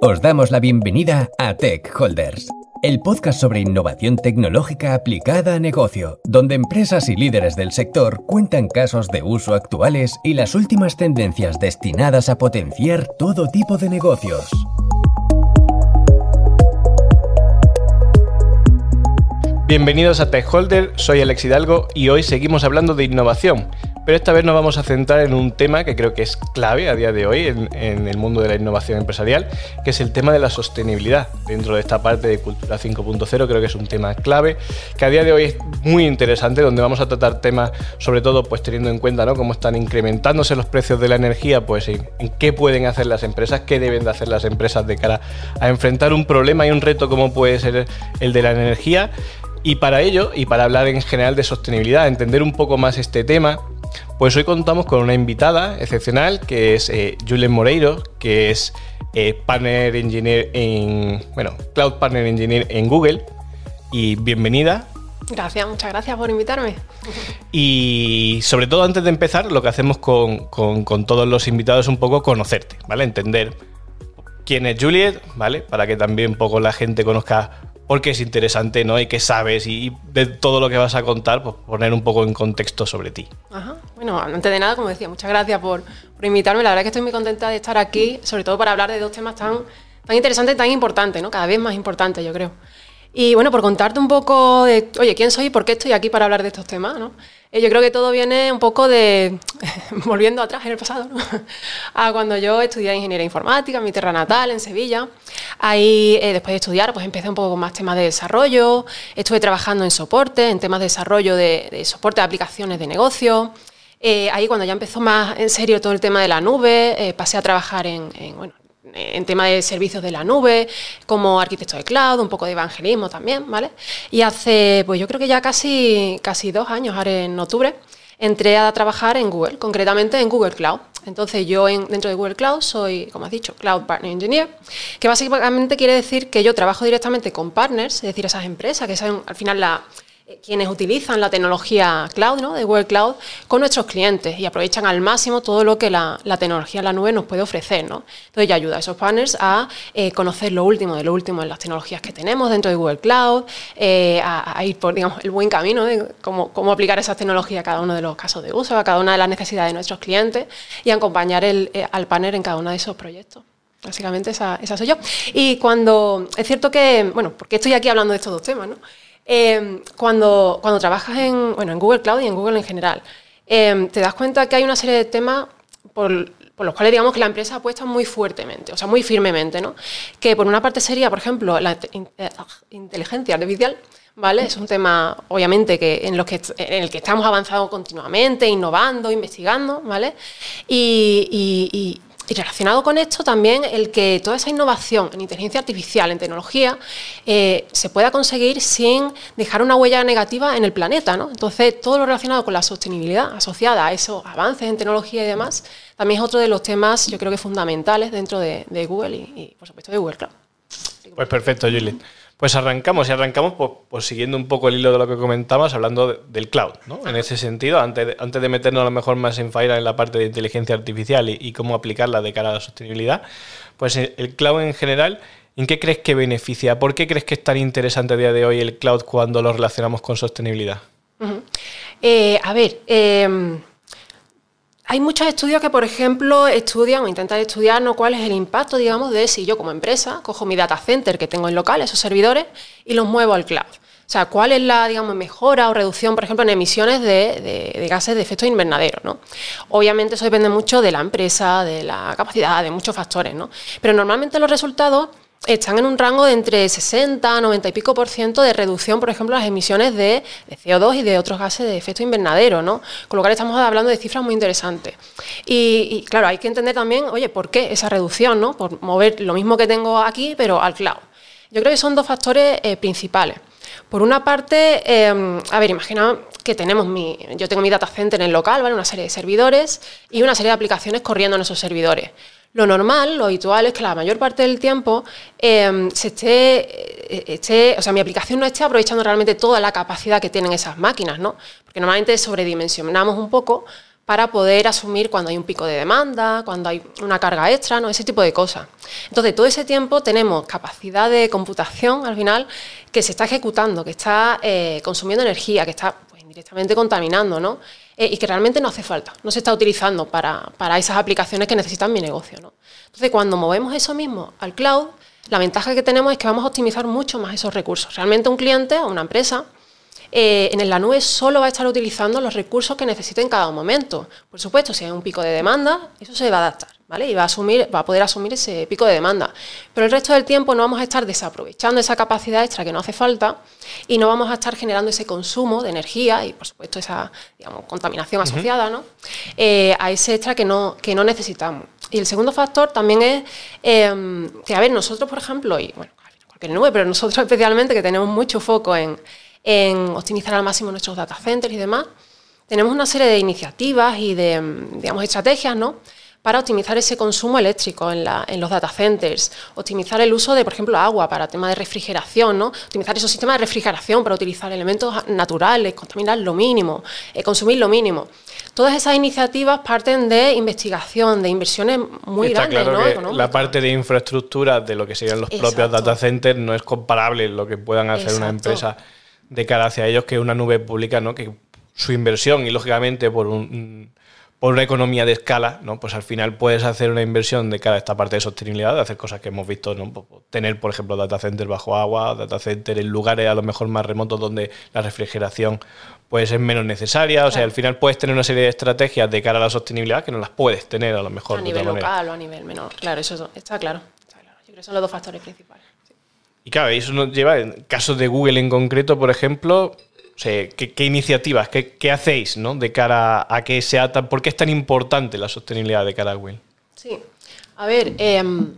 Os damos la bienvenida a Tech Holders, el podcast sobre innovación tecnológica aplicada a negocio, donde empresas y líderes del sector cuentan casos de uso actuales y las últimas tendencias destinadas a potenciar todo tipo de negocios. Bienvenidos a Tech Holder, soy Alex Hidalgo y hoy seguimos hablando de innovación, pero esta vez nos vamos a centrar en un tema que creo que es clave a día de hoy en, el mundo de la innovación empresarial, que es el tema de la sostenibilidad. Dentro de esta parte de Cultura 5.0 creo que es un tema clave, que a día de hoy es muy interesante, donde vamos a tratar temas, sobre todo pues teniendo en cuenta ¿no? cómo están incrementándose los precios de la energía, pues en, en qué pueden hacer las empresas, qué deben de hacer las empresas de cara a enfrentar un problema y un reto como puede ser el de la energía. Y para ello, y para hablar en general de sostenibilidad, entender un poco más este tema, pues hoy contamos con una invitada excepcional que es eh, Julen Moreiro, que es eh, Partner Engineer en, bueno, Cloud Partner Engineer en Google. Y bienvenida. Gracias, muchas gracias por invitarme. Y sobre todo antes de empezar, lo que hacemos con, con todos los invitados es un poco conocerte, ¿vale? Entender quién es Juliet, ¿vale? Para que también un poco la gente conozca porque es interesante, ¿no? Y que sabes y de todo lo que vas a contar, pues poner un poco en contexto sobre ti. Ajá. Bueno, antes de nada, como decía, muchas gracias por, invitarme. La verdad es que estoy muy contenta de estar aquí, sobre todo para hablar de dos temas tan, tan interesantes tan importantes, ¿no? Cada vez más importantes, yo creo. Y bueno, por contarte un poco de, oye, ¿quién soy y por qué estoy aquí para hablar de estos temas, ¿no? Eh, yo creo que todo viene un poco de, volviendo atrás en el pasado, ¿no? a cuando yo estudié ingeniería informática en mi tierra natal, en Sevilla. Ahí, eh, después de estudiar, pues empecé un poco con más temas de desarrollo, estuve trabajando en soporte, en temas de desarrollo de, soporte de aplicaciones de negocio. Eh, ahí cuando ya empezó más en serio todo el tema de la nube, pasé a trabajar en, en bueno, en tema de servicios de la nube, como arquitecto de cloud, un poco de evangelismo también, ¿vale? Y hace, pues yo creo que ya casi, casi dos años, ahora en octubre, entré a trabajar en Google, concretamente en Google Cloud. Entonces yo en, dentro de Google Cloud soy, como has dicho, Cloud Partner Engineer, que básicamente quiere decir que yo trabajo directamente con partners, es decir, esas empresas que son al final la quienes utilizan la tecnología cloud, ¿no? de Google Cloud, con nuestros clientes y aprovechan al máximo todo lo que la, tecnología la nube nos puede ofrecer. ¿no? Entonces, ya ayuda a esos partners a eh, conocer lo último de lo último en las tecnologías que tenemos dentro de Google Cloud, eh, a, ir por digamos, el buen camino de cómo, cómo, aplicar esas tecnologías a cada uno de los casos de uso, a cada una de las necesidades de nuestros clientes y acompañar el, al partner en cada uno de esos proyectos. Básicamente esa, esa soy yo. Y cuando, es cierto que, bueno, porque estoy aquí hablando de estos dos temas, ¿no? Em, cuando, cuando trabajas en, bueno, en Google Cloud y en Google en general, em, te das cuenta que hay una serie de temas por, los cuales digamos que la empresa apuesta muy fuertemente, o sea, muy firmemente, ¿no? Que por una parte sería, por ejemplo, la eh, inteligencia artificial, ¿vale? Es un tema, obviamente, que en, los que, en el que estamos avanzando continuamente, innovando, investigando, ¿vale? y relacionado con esto también el que toda esa innovación en inteligencia artificial, en tecnología, eh, se pueda conseguir sin dejar una huella negativa en el planeta. ¿no? Entonces, todo lo relacionado con la sostenibilidad asociada a esos avances en tecnología y demás, también es otro de los temas, yo creo que fundamentales dentro de, Google y, por supuesto, de Google Cloud. Pues perfecto, Julie. Pues arrancamos y arrancamos pues, siguiendo un poco el hilo de lo que comentabas, hablando del cloud, ¿no? En ese sentido, antes de, antes de meternos a lo mejor más en fire en la parte de inteligencia artificial y, cómo aplicarla de cara a la sostenibilidad, pues el cloud en general, ¿en qué crees que beneficia? ¿Por qué crees que es tan interesante a día de hoy el cloud cuando lo relacionamos con sostenibilidad? Eh, a ver, eh, hay muchos estudios que, por ejemplo, estudian o intentan estudiar cuál es el impacto, digamos, de si yo como empresa cojo mi data center que tengo en local, esos servidores, y los muevo al cloud. O sea, cuál es la, digamos, mejora o reducción, por ejemplo, en emisiones de, gases de efecto invernadero, ¿no? Obviamente eso depende mucho de la empresa, de la capacidad, de muchos factores, ¿no? Pero normalmente los resultados están en un rango de entre 60 90 y pico por ciento de reducción, por ejemplo, las emisiones de, CO2 y de otros gases de efecto invernadero, ¿no? Con lo cual estamos hablando de cifras muy interesantes. Y, claro, hay que entender también, oye, ¿por qué esa reducción, no? Por mover lo mismo que tengo aquí, pero al cloud. Yo creo que son dos factores eh, principales. Por una parte, eh, a ver, imagina que tenemos mi, yo tengo mi data center en el local, ¿vale? Una serie de servidores y una serie de aplicaciones corriendo en esos servidores. Lo normal, lo habitual es que la mayor parte del tiempo em, se esté, esté, o sea, mi aplicación no esté aprovechando realmente toda la capacidad que tienen esas máquinas, ¿no? Porque normalmente sobredimensionamos un poco para poder asumir cuando hay un pico de demanda, cuando hay una carga extra, ¿no? ese tipo de cosas. Entonces, todo ese tiempo tenemos capacidad de computación al final que se está ejecutando, que está eh, consumiendo energía, que está pues, indirectamente contaminando, ¿no? Eh, y que realmente no hace falta, no se está utilizando para, para esas aplicaciones que necesitan mi negocio. ¿no? Entonces, cuando movemos eso mismo al cloud, la ventaja que tenemos es que vamos a optimizar mucho más esos recursos. Realmente un cliente o una empresa eh, en la nube solo va a estar utilizando los recursos que necesite en cada momento. Por supuesto, si hay un pico de demanda, eso se va a adaptar, ¿vale? Y va a, asumir, va a poder asumir ese pico de demanda. Pero el resto del tiempo no vamos a estar desaprovechando esa capacidad extra que no hace falta y no vamos a estar generando ese consumo de energía y, por supuesto, esa contaminación asociada ¿no? Eh, a ese extra que no, que no necesitamos. Y el segundo factor también es em, que, a ver, nosotros, por ejemplo, y bueno, cualquier nube, pero nosotros especialmente, que tenemos mucho foco en en optimizar al máximo nuestros data centers y demás. Tenemos una serie de iniciativas y de, digamos, estrategias, ¿no? Para optimizar ese consumo eléctrico en, los data centers, optimizar el uso de, por ejemplo, agua para temas de refrigeración, ¿no? optimizar esos sistemas de refrigeración para utilizar elementos naturales, contaminar lo mínimo, eh, consumir lo mínimo. Todas esas iniciativas parten de investigación, de inversiones muy grandes. ¿no? la parte de infraestructura de lo que serían los propios data centers no es comparable lo que puedan hacer una empresa de cara hacia ellos que una nube pública, ¿no? Que su inversión y lógicamente por un por una economía de escala, ¿no? Pues al final puedes hacer una inversión de cara a esta parte de sostenibilidad, de hacer cosas que hemos visto, ¿no? Pues, pues, tener, por ejemplo, data centers bajo agua, data centers en lugares a lo mejor más remotos donde la refrigeración puede ser menos necesaria. O sea, al final puedes tener una serie de estrategias de cara a la sostenibilidad que no las puedes tener a lo mejor. A nivel local o a nivel menor. Claro, eso está claro. Está claro. Yo creo que son los dos factores principales. Y claro, eso nos lleva, en casos de Google en concreto, por ejemplo, ¿qué, iniciativas, qué, hacéis ¿no? de cara a que sea tan... ¿Por qué es tan importante la sostenibilidad de cara a Google? Sí, a ver, em,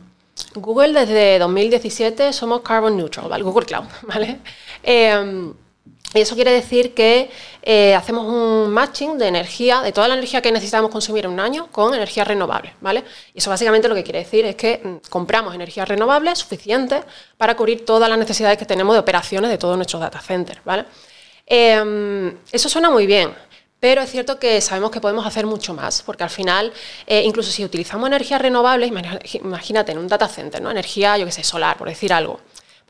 Google desde 2017 somos carbon neutral, ¿vale? Google Cloud, ¿vale? Eh, y eso quiere decir que eh, hacemos un matching de energía, de toda la energía que necesitamos consumir en un año, con energías renovables, ¿vale? Y eso básicamente lo que quiere decir es que mm, compramos energías renovables suficientes para cubrir todas las necesidades que tenemos de operaciones de todos nuestros data centers, ¿vale? Em, eso suena muy bien, pero es cierto que sabemos que podemos hacer mucho más, porque al final, eh, incluso si utilizamos energías renovables, imagínate en un data center, ¿no? Energía, yo qué sé, solar, por decir algo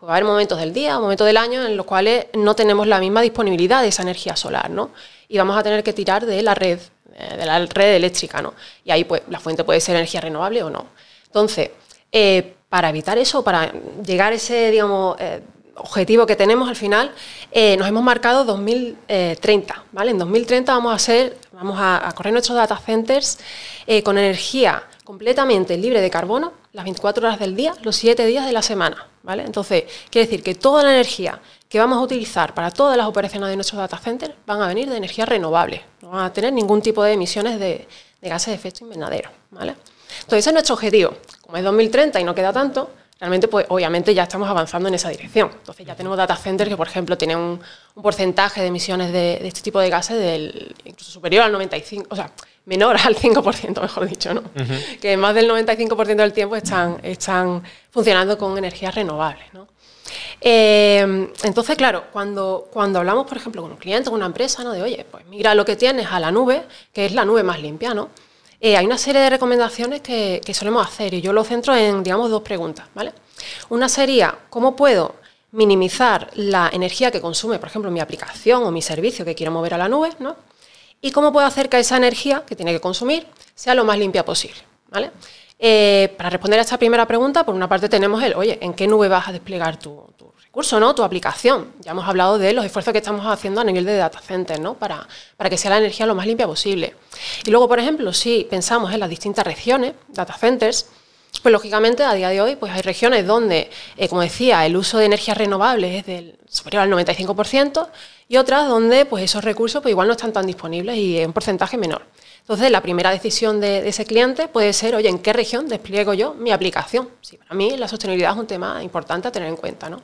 pues va a haber momentos del día, momentos del año en los cuales no tenemos la misma disponibilidad de esa energía solar, ¿no? Y vamos a tener que tirar de la red, eh, de la red eléctrica, ¿no? Y ahí pues la fuente puede ser energía renovable o no. Entonces, eh, para evitar eso, para llegar a ese, digamos, objetivo que tenemos al final, nos hemos marcado 2030, ¿vale? En 2030 vamos a hacer, vamos a, correr nuestros data centers con energía completamente libre de carbono las 24 horas del día, los 7 días de la semana. ¿vale? Entonces, quiere decir que toda la energía que vamos a utilizar para todas las operaciones de nuestros data centers van a venir de energía renovable. No van a tener ningún tipo de emisiones de, gases de efecto invernadero. ¿vale? Entonces, ese es nuestro objetivo. Como es 2030 y no queda tanto, realmente, pues obviamente ya estamos avanzando en esa dirección. Entonces, ya tenemos data centers que, por ejemplo, tienen un, porcentaje de emisiones de, este tipo de gases del, incluso superior al 95%, o sea, menor al 5%, mejor dicho, ¿no? Que más del 95% del tiempo están, están funcionando con energías renovables, ¿no? Eh, entonces, claro, cuando, cuando hablamos, por ejemplo, con un cliente, con una empresa, ¿no? De, oye, pues mira lo que tienes a la nube, que es la nube más limpia, ¿no? Eh, hay una serie de recomendaciones que, solemos hacer y yo lo centro en, digamos, dos preguntas, ¿vale? Una sería, ¿cómo puedo minimizar la energía que consume, por ejemplo, mi aplicación o mi servicio que quiero mover a la nube, ¿no? y cómo puedo hacer que esa energía que tiene que consumir sea lo más limpia posible. ¿vale? Eh, para responder a esta primera pregunta, por una parte tenemos el, oye, ¿en qué nube vas a desplegar tu, recurso, ¿no? tu aplicación? Ya hemos hablado de los esfuerzos que estamos haciendo a nivel de data center, ¿no? para, para que sea la energía lo más limpia posible. Y luego, por ejemplo, si pensamos en las distintas regiones, data centers, pues lógicamente a día de hoy pues hay regiones donde, eh, como decía, el uso de energías renovables es del superior al 95% y otras donde pues esos recursos pues igual no están tan disponibles y es un porcentaje menor. Entonces, la primera decisión de, ese cliente puede ser, oye, ¿en qué región despliego yo mi aplicación? Sí, para mí la sostenibilidad es un tema importante a tener en cuenta. ¿no?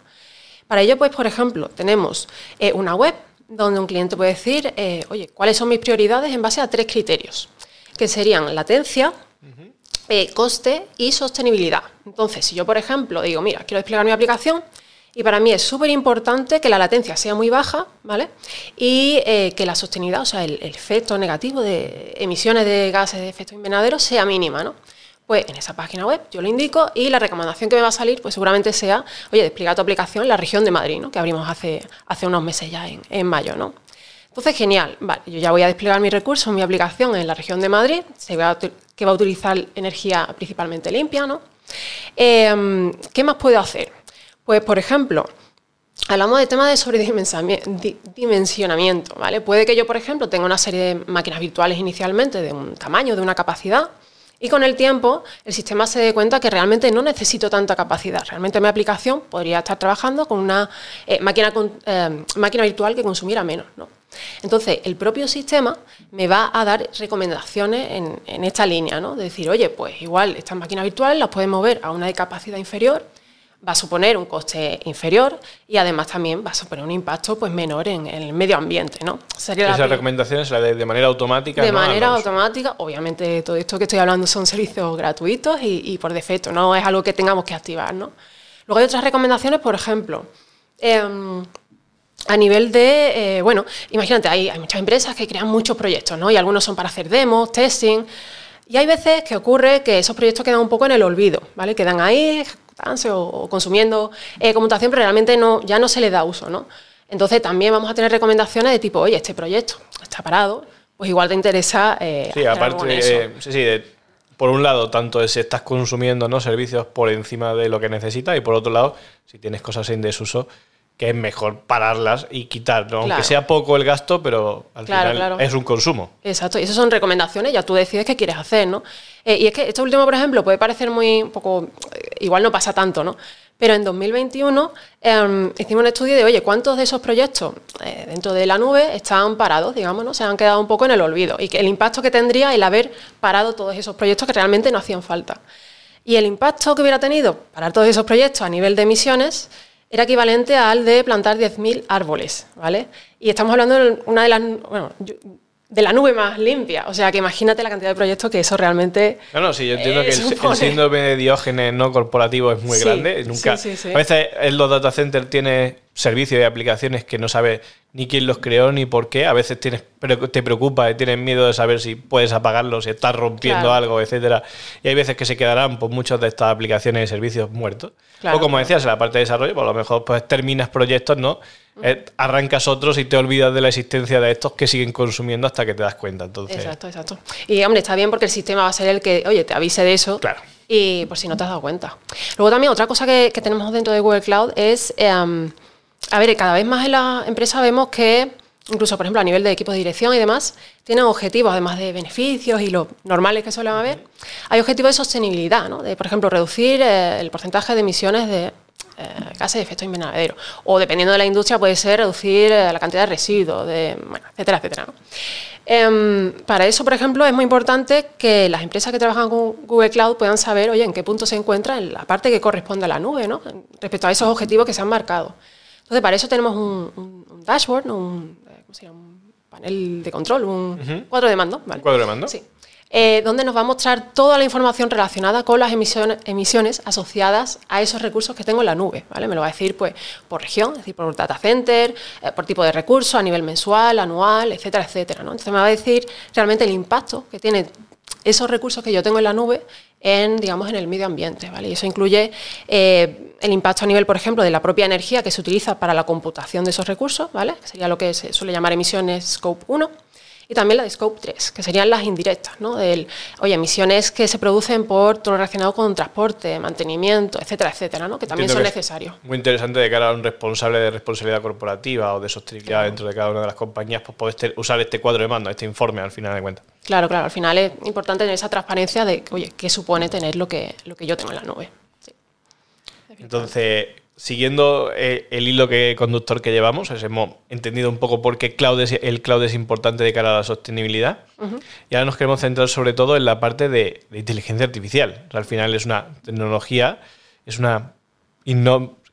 Para ello, pues, por ejemplo, tenemos eh, una web donde un cliente puede decir, eh, oye, ¿cuáles son mis prioridades en base a tres criterios? Que serían latencia, eh, coste y sostenibilidad. Entonces, si yo, por ejemplo, digo, mira, quiero desplegar mi aplicación Y para mí es súper importante que la latencia sea muy baja, ¿vale? Y eh, que la sostenibilidad, o sea, el, efecto negativo de emisiones de gases de efecto invernadero sea mínima, ¿no? Pues en esa página web yo lo indico y la recomendación que me va a salir, pues seguramente sea, oye, despliega tu aplicación en la región de Madrid, ¿no? Que abrimos hace, hace unos meses ya, en, mayo, ¿no? Entonces, genial, vale, yo ya voy a desplegar mi recurso, mi aplicación en la región de Madrid, se va que va a utilizar energía principalmente limpia, ¿no? Em, ¿Qué más puedo hacer? Pues, por ejemplo, hablamos de temas de sobredimensionamiento, ¿vale? Puede que yo, por ejemplo, tenga una serie de máquinas virtuales inicialmente de un tamaño, de una capacidad, y con el tiempo el sistema se dé cuenta que realmente no necesito tanta capacidad. Realmente mi aplicación podría estar trabajando con una eh, máquina, eh, máquina virtual que consumiera menos. ¿no? Entonces, el propio sistema me va a dar recomendaciones en, en esta línea, ¿no? De decir, oye, pues igual estas máquinas virtuales las puedes mover a una de capacidad inferior va a suponer un coste inferior y además también va a suponer un impacto pues menor en, el medio ambiente, ¿no? Sería Esas recomendaciones de, de, manera automática. De manera automática, obviamente todo esto que estoy hablando son servicios gratuitos y, por defecto, no es algo que tengamos que activar, ¿no? Luego hay otras recomendaciones, por ejemplo, em, a nivel de, eh, bueno, imagínate, hay, hay muchas empresas que crean muchos proyectos, ¿no? Y algunos son para hacer demos, testing. Y hay veces que ocurre que esos proyectos quedan un poco en el olvido, ¿vale? Quedan ahí o, consumiendo eh, conmutación, pero realmente no, ya no se le da uso, ¿no? Entonces también vamos a tener recomendaciones de tipo, oye, este proyecto está parado, pues igual te interesa. Eh, sí, aparte, eh, sí, sí, por un lado, tanto si estás consumiendo ¿no? servicios por encima de lo que necesitas, y por otro lado, si tienes cosas en desuso, que es mejor pararlas y quitar, aunque sea poco el gasto, pero al final es un consumo. Exacto, y esas son recomendaciones, ya tú decides qué quieres hacer, ¿no? Eh, y es que esto último, por ejemplo, puede parecer muy un poco, eh, igual no pasa tanto, ¿no? Pero en 2021 em, hicimos un estudio de, oye, ¿cuántos de esos proyectos eh, dentro de la nube están parados, digamos, ¿no? Se han quedado un poco en el olvido y que el impacto que tendría el haber parado todos esos proyectos que realmente no hacían falta. Y el impacto que hubiera tenido parar todos esos proyectos a nivel de emisiones era equivalente al de plantar 10.000 árboles, ¿vale? Y estamos hablando de una de las, bueno, de la nube más limpia. O sea, que imagínate la cantidad de proyectos que eso realmente. No, no, sí, yo entiendo que el, síndrome de Diógenes no corporativo es muy grande. Nunca, a veces en los data centers tiene servicios y aplicaciones que no sabes ni quién los creó ni por qué. A veces tienes, te preocupa y tienes miedo de saber si puedes apagarlo, si estás rompiendo algo, etcétera. Y hay veces que se quedarán pues, muchas de estas aplicaciones y servicios muertos. o como decías, en la parte de desarrollo, pues a lo mejor pues, terminas proyectos, ¿no? Eh, arrancas otros y te olvidas de la existencia de estos que siguen consumiendo hasta que te das cuenta. Entonces... Exacto, exacto. Y hombre, está bien porque el sistema va a ser el que, oye, te avise de eso. Claro. Y por si no te has dado cuenta. Luego también otra cosa que, tenemos dentro de Google Cloud es... Em, a ver, cada vez más en la empresa vemos que, incluso por ejemplo a nivel de equipos de dirección y demás, tienen objetivos, además de beneficios y lo normales que suelen haber, hay objetivos de sostenibilidad, ¿no? de por ejemplo reducir eh, el porcentaje de emisiones de eh, gases de efecto invernadero, o dependiendo de la industria puede ser reducir eh, la cantidad de residuos, de, bueno, etcétera, etcétera. Em, para eso, por ejemplo, es muy importante que las empresas que trabajan con Google Cloud puedan saber, oye, en qué punto se encuentra en la parte que corresponde a la nube, ¿no? respecto a esos objetivos que se han marcado. Entonces, para eso tenemos un, dashboard, un, un panel de control, un cuadro de mando. ¿Un cuadro de mando? Sí. Eh, donde nos va a mostrar toda la información relacionada con las emisiones, emisiones, asociadas a esos recursos que tengo en la nube. ¿vale? Me lo va a decir pues, por región, es decir, por data center, eh, por tipo de recurso, a nivel mensual, anual, etcétera, etcétera. ¿no? Entonces me va a decir realmente el impacto que tiene esos recursos que yo tengo en la nube en, digamos, en el medio ambiente. ¿vale? Y eso incluye eh, el impacto a nivel, por ejemplo, de la propia energía que se utiliza para la computación de esos recursos, ¿vale? sería lo que se suele llamar emisiones Scope 1 y también la de Scope 3, que serían las indirectas, ¿no? Del, oye, emisiones que se producen por todo lo relacionado con transporte, mantenimiento, etcétera, etcétera, ¿no? Que también son necesarios. Muy interesante de cara a un responsable de responsabilidad corporativa o de sostenibilidad dentro de cada una de las compañías, pues poder usar este cuadro de mando, este informe al final de cuentas. Claro, claro, al final es importante tener esa transparencia de, oye, ¿qué supone tener lo que, lo que yo tengo en la nube? Entonces, siguiendo eh, el hilo que, conductor que llevamos, hemos entendido un poco por qué cloud el cloud es importante de cara a la sostenibilidad. Y ahora nos queremos centrar sobre todo en la parte de, inteligencia artificial. al final es una tecnología, es una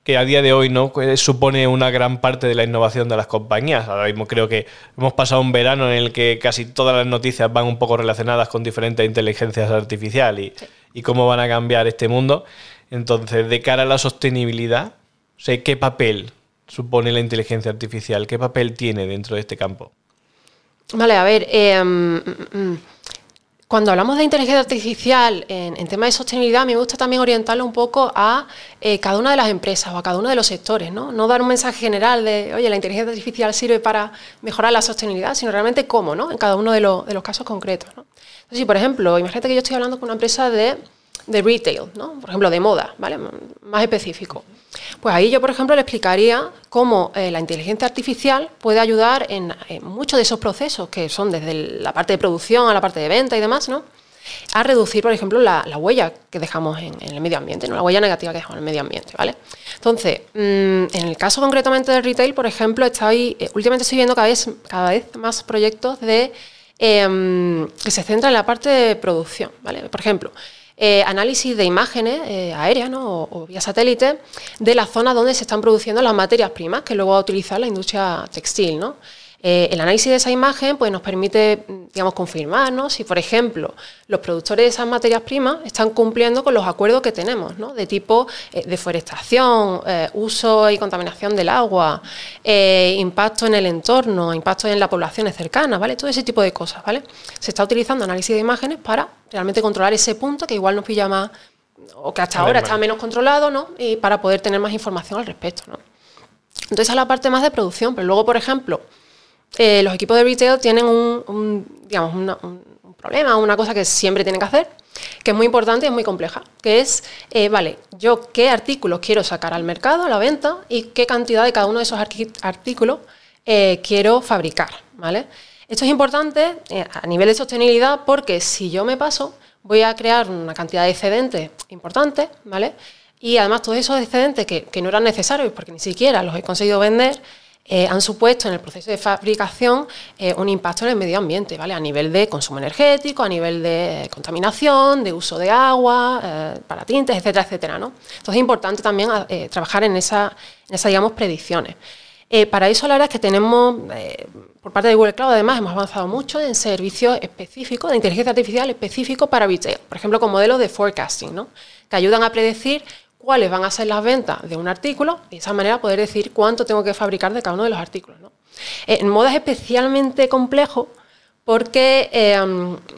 que a día de hoy no supone una gran parte de la innovación de las compañías. Ahora mismo creo que hemos pasado un verano en el que casi todas las noticias van un poco relacionadas con diferentes inteligencias artificiales y, y cómo van a cambiar este mundo. Entonces, de cara a la sostenibilidad, sé ¿qué papel supone la inteligencia artificial? ¿Qué papel tiene dentro de este campo? Vale, a ver, eh, mm, mm, cuando hablamos de inteligencia artificial en, en temas de sostenibilidad, me gusta también orientarlo un poco a eh, cada una de las empresas o a cada uno de los sectores, ¿no? No dar un mensaje general de, oye, la inteligencia artificial sirve para mejorar la sostenibilidad, sino realmente cómo, ¿no? En cada uno de, los, de los casos concretos, ¿no? Entonces, si por ejemplo, imagínate que yo estoy hablando con una empresa de, de retail, ¿no? Por ejemplo, de moda, ¿vale? Más específico. Pues ahí yo, por ejemplo, le explicaría cómo eh, la inteligencia artificial puede ayudar en, muchos de esos procesos, que son desde la parte de producción a la parte de venta y demás, ¿no? a reducir, por ejemplo, la, huella que dejamos en, el medio ambiente, ¿no? la huella negativa que dejamos en el medio ambiente. ¿vale? Entonces, mm, en el caso concretamente del retail, por ejemplo, estoy, eh, últimamente estoy viendo cada vez, cada vez más proyectos de, em, que se centran en la parte de producción. ¿vale? Por ejemplo, eh, análisis de imágenes eh, aéreas o, vía satélite de la zona donde se están produciendo las materias primas que luego va a utilizar la industria textil. ¿no? Eh, el análisis de esa imagen pues, nos permite, digamos, confirmarnos si, por ejemplo, los productores de esas materias primas están cumpliendo con los acuerdos que tenemos, ¿no? de tipo eh, deforestación, eh, uso y contaminación del agua, impacto en el entorno, impacto en las poblaciones cercanas, ¿vale? Todo ese tipo de cosas, ¿vale? Se está utilizando análisis de imágenes para realmente controlar ese punto que igual nos pilla más, o que hasta ahora está menos controlado, ¿no? Y para poder tener más información al respecto, ¿no? Entonces, esa es la parte más de producción, pero luego, por ejemplo, eh, los equipos de retail tienen un, digamos, un, problema, una cosa que siempre tienen que hacer, que es muy importante y es muy compleja, que es, eh, vale, yo qué artículos quiero sacar al mercado, a la venta, y qué cantidad de cada uno de esos artículos eh, quiero fabricar, ¿vale? Esto es importante a nivel de sostenibilidad porque si yo me paso, voy a crear una cantidad de excedentes importante, ¿vale? Y además todos esos excedentes que no eran necesarios porque ni siquiera los he conseguido vender, eh, han supuesto en el proceso de fabricación eh, un impacto en el medio ambiente, ¿vale? A nivel de consumo energético, a nivel de contaminación, de uso de agua, eh, para tintes, etcétera, etcétera, ¿no? Entonces es importante también trabajar en esa, en esas, digamos, predicciones. para eso la verdad es que tenemos, por parte de Google Cloud además, hemos avanzado mucho en servicios específicos, de inteligencia artificial específicos para retail, por ejemplo, con modelos de forecasting, ¿no? que ayudan a predecir cuáles van a ser las ventas de un artículo y de esa manera poder decir cuánto tengo que fabricar de cada uno de los artículos. Eh, en moda es especialmente complejo porque eh,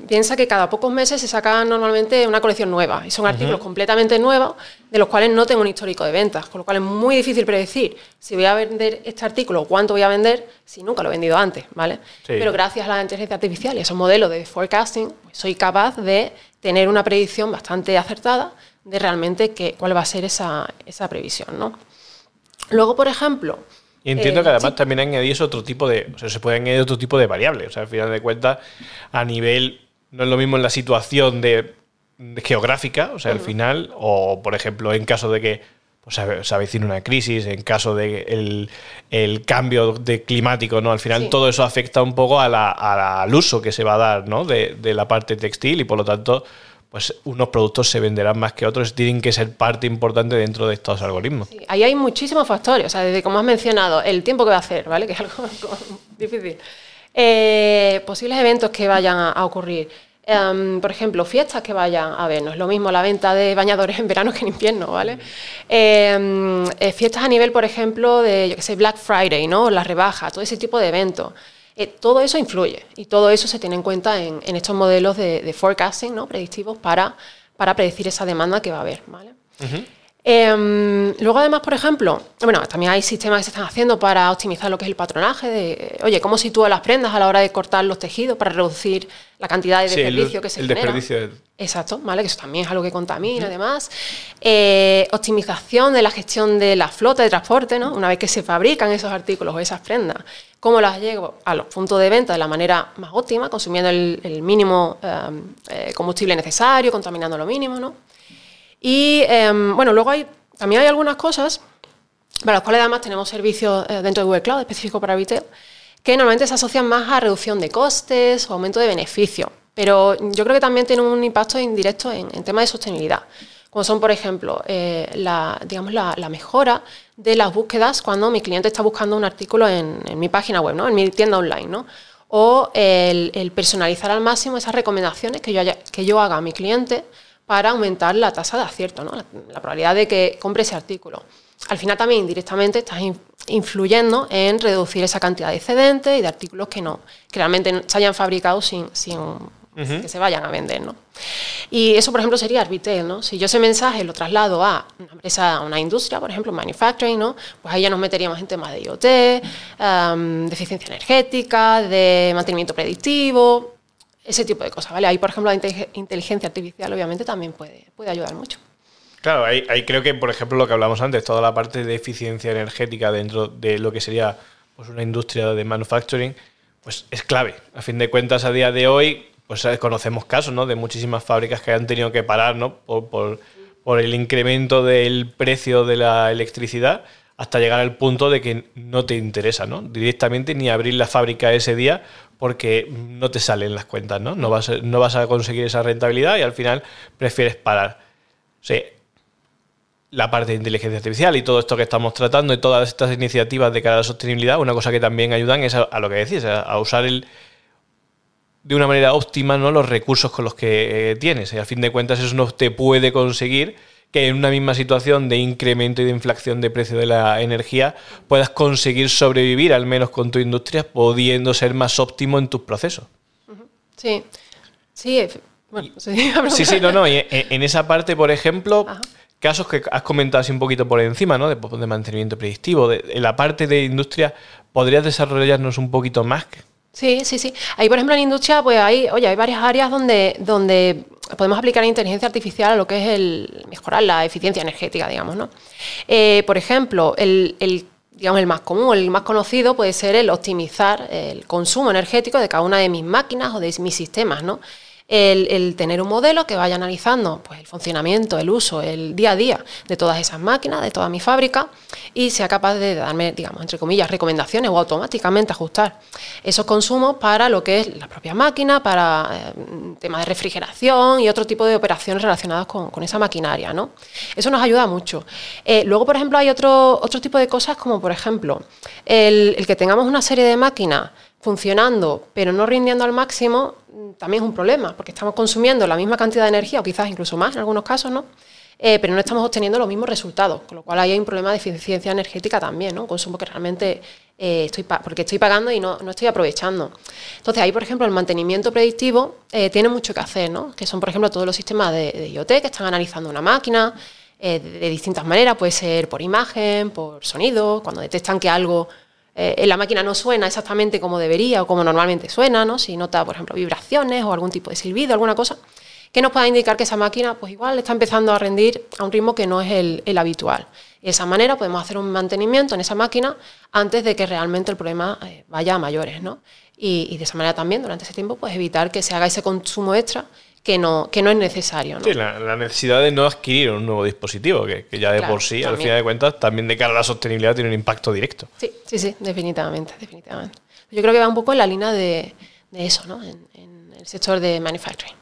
piensa que cada pocos meses se saca normalmente una colección nueva y son artículos completamente nuevos de los cuales no tengo un histórico de ventas, con lo cual es muy difícil predecir si voy a vender este artículo o cuánto voy a vender si nunca lo he vendido antes, ¿vale? Pero gracias a la inteligencia artificial y a esos modelos de forecasting, pues soy capaz de tener una predicción bastante acertada de realmente que, cuál va a ser esa, esa previsión. ¿no? Luego, por ejemplo... Y entiendo que eh, además también añadís otro tipo de... O sea, se puede añadir otro tipo de variables. O sea, al final de cuentas, a nivel... No es lo mismo en la situación de, geográfica, o sea, al final, o por ejemplo, en caso de que pues, se avecine una crisis, en caso de el, el cambio de climático, ¿no? Al final todo eso afecta un poco a la, al uso que se va a dar, ¿no? De, de la parte textil y por lo tanto pues unos productos se venderán más que otros, tienen que ser parte importante dentro de estos algoritmos. ahí hay muchísimos factores, o sea, desde como has mencionado, el tiempo que va a hacer, ¿vale? Que es algo difícil. Eh, posibles eventos que vayan a, ocurrir. Em, por ejemplo, fiestas que vayan a ver, no es lo mismo la venta de bañadores en verano que en invierno, ¿vale? Em, eh, fiestas a nivel, por ejemplo, de, yo sé, Black Friday, ¿no? La rebaja, todo ese tipo de eventos. Eh, todo eso influye y todo eso se tiene en cuenta en, estos modelos de, forecasting ¿no? predictivos para, para predecir esa demanda que va a haber. ¿vale? Em, luego, además, por ejemplo, bueno, también hay sistemas que se están haciendo para optimizar lo que es el patronaje, de, oye, cómo sitúa las prendas a la hora de cortar los tejidos para reducir la cantidad de desperdicio que se el Desperdicio Exacto, ¿vale? Que eso también es algo que contamina, además. Eh, optimización de la gestión de la flota de transporte, ¿no? Una vez que se fabrican esos artículos o esas prendas, cómo las llevo a los puntos de venta de la manera más óptima, consumiendo el, mínimo em, eh, combustible necesario, contaminando lo mínimo, ¿no? Y em, bueno, luego hay, también hay algunas cosas para las cuales además tenemos servicios eh, dentro de Google Cloud específicos para retail que normalmente se asocian más a reducción de costes o aumento de beneficio. Pero yo creo que también tienen un impacto indirecto en, temas de sostenibilidad, como son, por ejemplo, eh, la, digamos, la, mejora de las búsquedas cuando mi cliente está buscando un artículo en, mi página web, ¿no? en mi tienda online. ¿no? O el, personalizar al máximo esas recomendaciones que yo, que yo haga a mi cliente para aumentar la tasa de acierto, ¿no? la, probabilidad de que compre ese artículo. al final también indirectamente estás influyendo en reducir esa cantidad de excedentes y de artículos que no que realmente se hayan fabricado sin, sin que se vayan a vender, ¿no? Y eso, por ejemplo, sería retail, ¿no? Si yo ese mensaje lo traslado a una empresa, a una industria, por ejemplo, manufacturing, ¿no? Pues ahí ya nos meteríamos en temas de IoT, de eficiencia energética, de mantenimiento predictivo, ese tipo de cosas, ¿vale? Ahí, por ejemplo, la inteligencia artificial obviamente también puede, puede ayudar mucho. Claro, ahí, creo que, por ejemplo, lo que hablamos antes, toda la parte de eficiencia energética dentro de lo que sería pues, una industria de manufacturing, pues es clave. A fin de cuentas, a día de hoy, pues conocemos casos ¿no? de muchísimas fábricas que han tenido que parar ¿no? por, el incremento del precio de la electricidad hasta llegar al punto de que no te interesa ¿no? directamente ni abrir la fábrica ese día porque no te salen las cuentas, ¿no? No vas, a, no vas a conseguir esa rentabilidad y al final prefieres parar. O la parte de inteligencia artificial y todo esto que estamos tratando y todas estas iniciativas de cara a la sostenibilidad, una cosa que también ayudan es a, lo que decís, a usar el, de una manera óptima ¿no? los recursos con los que eh, tienes. Y a fin de cuentas eso no te puede conseguir que en una misma situación de incremento y de inflación de precio de la energía puedas conseguir sobrevivir, al menos con tu industria, pudiendo ser más óptimo en tus procesos. Sí, sí, bueno, sí, sí, no, no. Y en esa parte, por ejemplo, casos que has comentado así un poquito por encima, ¿no? De, de mantenimiento predictivo, de, en la parte de industria, ¿podrías desarrollarnos un poquito más? Sí, sí, sí. Ahí, por ejemplo, en industria, pues hay, oye, hay varias áreas donde, donde podemos aplicar inteligencia artificial a lo que es el mejorar la eficiencia energética, digamos, ¿no? Eh, por ejemplo, el, el, digamos, el más común, el más conocido puede ser el optimizar el consumo energético de cada una de mis máquinas o de mis sistemas, ¿no? El, tener un modelo que vaya analizando pues, el funcionamiento, el uso, el día a día de todas esas máquinas, de toda mi fábrica, y sea capaz de darme, digamos, entre comillas, recomendaciones o automáticamente ajustar esos consumos para lo que es la propia máquina, para eh, temas de refrigeración y otro tipo de operaciones relacionadas con, esa maquinaria. ¿no? Eso nos ayuda mucho. Eh, luego, por ejemplo, hay otro, otro tipo de cosas como, por ejemplo, el, el que tengamos una serie de máquinas funcionando pero no rindiendo al máximo, también es un problema, porque estamos consumiendo la misma cantidad de energía, o quizás incluso más en algunos casos, ¿no? Eh, pero no estamos obteniendo los mismos resultados, con lo cual ahí hay un problema de eficiencia energética también, ¿no? Un consumo que realmente eh, estoy porque estoy pagando y no, no, estoy aprovechando. Entonces ahí, por ejemplo, el mantenimiento predictivo eh, tiene mucho que hacer, ¿no? Que son, por ejemplo, todos los sistemas de, IoT que están analizando una máquina de distintas maneras, puede ser por imagen, por sonido, cuando detectan que algo eh, la máquina no suena exactamente como debería o como normalmente suena, ¿no? si nota, por ejemplo, vibraciones o algún tipo de silbido, alguna cosa, que nos pueda indicar que esa máquina pues igual está empezando a rendir a un ritmo que no es el, habitual. de esa manera podemos hacer un mantenimiento en esa máquina antes de que realmente el problema eh, vaya a mayores. ¿no? Y, de esa manera también, durante ese tiempo, pues evitar que se haga ese consumo extra que no, que no es necesario. Sí, la, necesidad de no adquirir un nuevo dispositivo, que, ya de por sí, al final de cuentas, también de cara a la sostenibilidad tiene un impacto directo. Sí, sí, sí, definitivamente, definitivamente. Yo creo que va un poco en la línea de, eso, ¿no? En, el sector de manufacturing.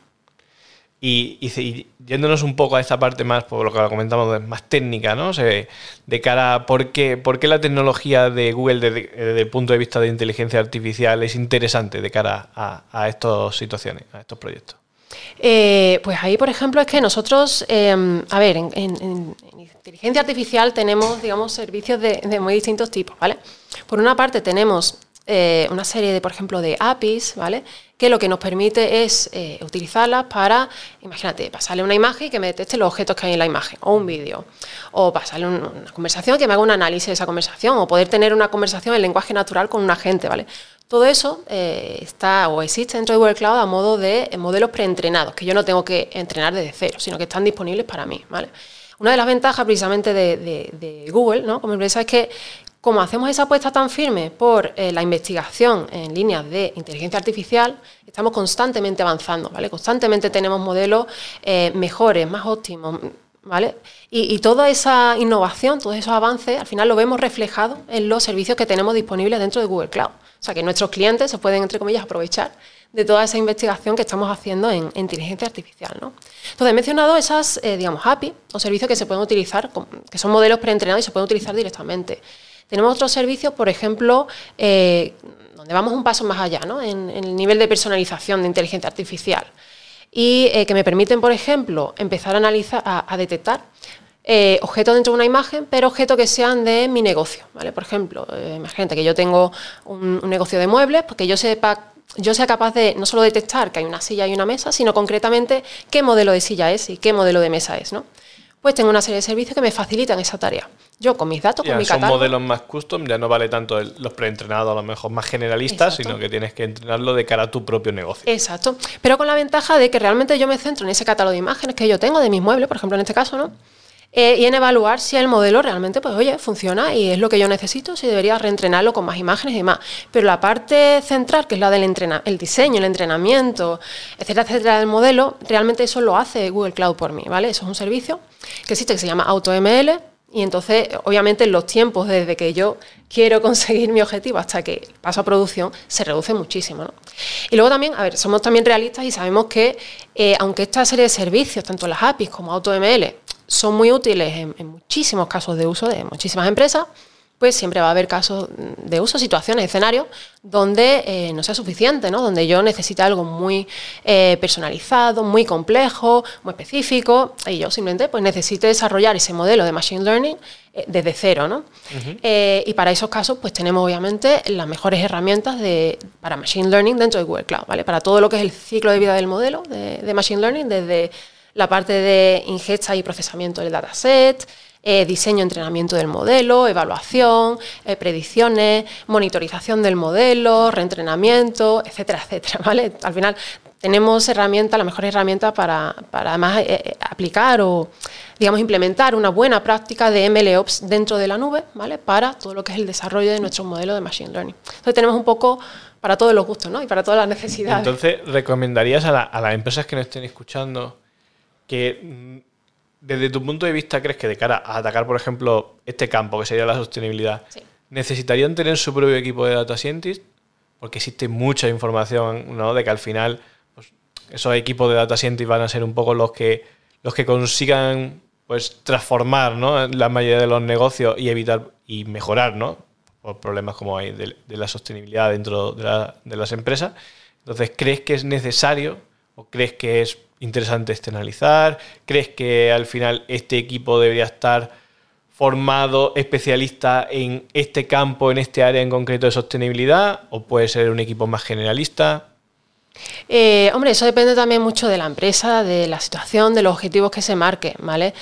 Y, yéndonos un poco a esta parte más, por lo que comentamos, más técnica, ¿no? de cara a por qué, por qué la tecnología de Google desde, el punto de vista de inteligencia artificial es interesante de cara a, a estas situaciones, a estos proyectos. Eh, pues ahí, por ejemplo, es que nosotros, em, a ver, en, inteligencia artificial tenemos, digamos, servicios de, muy distintos tipos, ¿vale? Por una parte tenemos eh, una serie de, por ejemplo, de APIs, ¿vale? Que lo que nos permite es eh, utilizarlas para, imagínate, pasarle una imagen y que me detecte los objetos que hay en la imagen, o un vídeo, o pasarle una conversación que me haga un análisis de esa conversación, o poder tener una conversación en lenguaje natural con un agente, ¿vale? Todo eso eh, está o existe dentro de Google Cloud a modo de eh, modelos preentrenados, que yo no tengo que entrenar desde cero, sino que están disponibles para mí. ¿vale? Una de las ventajas precisamente de, Google ¿no? como empresa es que como hacemos esa apuesta tan firme por eh, la investigación en líneas de inteligencia artificial, estamos constantemente avanzando, ¿vale? Constantemente tenemos modelos mejores, más óptimos, ¿vale? Y, y, toda esa innovación, todos esos avances, al final lo vemos reflejado en los servicios que tenemos disponibles dentro de Google Cloud. O sea, que nuestros clientes se pueden, entre comillas, aprovechar de toda esa investigación que estamos haciendo en, inteligencia artificial. ¿no? Entonces, he mencionado esas, eh, digamos, API o servicios que se pueden utilizar, que son modelos preentrenados y se pueden utilizar directamente. Tenemos otros servicios, por ejemplo, eh, donde vamos un paso más allá, ¿no? en, el nivel de personalización de inteligencia artificial, y eh, que me permiten, por ejemplo, empezar a analizar, a detectar eh, objetos dentro de una imagen, pero objetos que sean de mi negocio, ¿vale? Por ejemplo, eh, imagínate que yo tengo un, un negocio de muebles, porque yo sepa yo sea capaz de no solo detectar que hay una silla y una mesa, sino concretamente qué modelo de silla es y qué modelo de mesa es, ¿no? Pues tengo una serie de servicios que me facilitan esa tarea. Yo con mis datos, con mi son catálogo... modelos más custom, ya no vale tanto el- los preentrenados, a lo mejor más generalistas, Exacto. sino que tienes que entrenarlo de cara a tu propio negocio. Exacto. Pero con la ventaja de que realmente yo me centro en ese catálogo de imágenes que yo tengo de mis muebles, por ejemplo, en este caso, ¿no? Eh, y en evaluar si el modelo realmente, pues oye, funciona y es lo que yo necesito, si debería reentrenarlo con más imágenes y demás. Pero la parte central, que es la del entrena el diseño, el entrenamiento, etcétera, etcétera, del modelo, realmente eso lo hace Google Cloud por mí, ¿vale? Eso es un servicio que existe que se llama AutoML y entonces, obviamente, los tiempos desde que yo quiero conseguir mi objetivo hasta que paso a producción se reduce muchísimo. ¿no? Y luego también, a ver, somos también realistas y sabemos que, eh, aunque esta serie de servicios, tanto las APIs como AutoML, son muy útiles en muchísimos casos de uso de muchísimas empresas, pues siempre va a haber casos de uso, situaciones, escenarios donde eh, no sea suficiente, ¿no? donde yo necesite algo muy eh, personalizado, muy complejo, muy específico, y yo simplemente pues, necesite desarrollar ese modelo de Machine Learning eh, desde cero. ¿no? Y para esos casos pues tenemos obviamente las mejores herramientas de, para Machine Learning dentro de Google Cloud, ¿vale? para todo lo que es el ciclo de vida del modelo de, de Machine Learning, desde la parte de ingesta y procesamiento del dataset, eh, diseño, entrenamiento del modelo, evaluación, eh, predicciones, monitorización del modelo, reentrenamiento, etcétera, etcétera. ¿vale? Al final tenemos herramientas, la mejor herramienta para, para además eh, aplicar o digamos implementar una buena práctica de MLOps dentro de la nube, ¿vale? Para todo lo que es el desarrollo de nuestro modelo de Machine Learning. Entonces tenemos un poco para todos los gustos, ¿no? Y para todas las necesidades. Entonces, ¿recomendarías a, la- a las empresas que nos estén escuchando que, mm, desde tu punto de vista, crees que de cara a atacar, por ejemplo, este campo, que sería la sostenibilidad, Sí. necesitarían tener su propio equipo de data scientists? Porque existe mucha información, ¿no? De que al final pues, esos equipos de data scientists van a ser un poco los que, los que consigan pues, transformar ¿no? la mayoría de los negocios y evitar y mejorar ¿no? por problemas como hay de, de la sostenibilidad dentro de, la- de las empresas. Entonces, ¿crees que es necesario o crees que es interesante externalizar? ¿Crees que al final este equipo debería estar formado especialista en este campo, en este área en concreto de sostenibilidad? ¿O puede ser un equipo más generalista? Eh, hombre, eso depende también mucho de la empresa, de la situación, de los objetivos que se marque, ¿vale?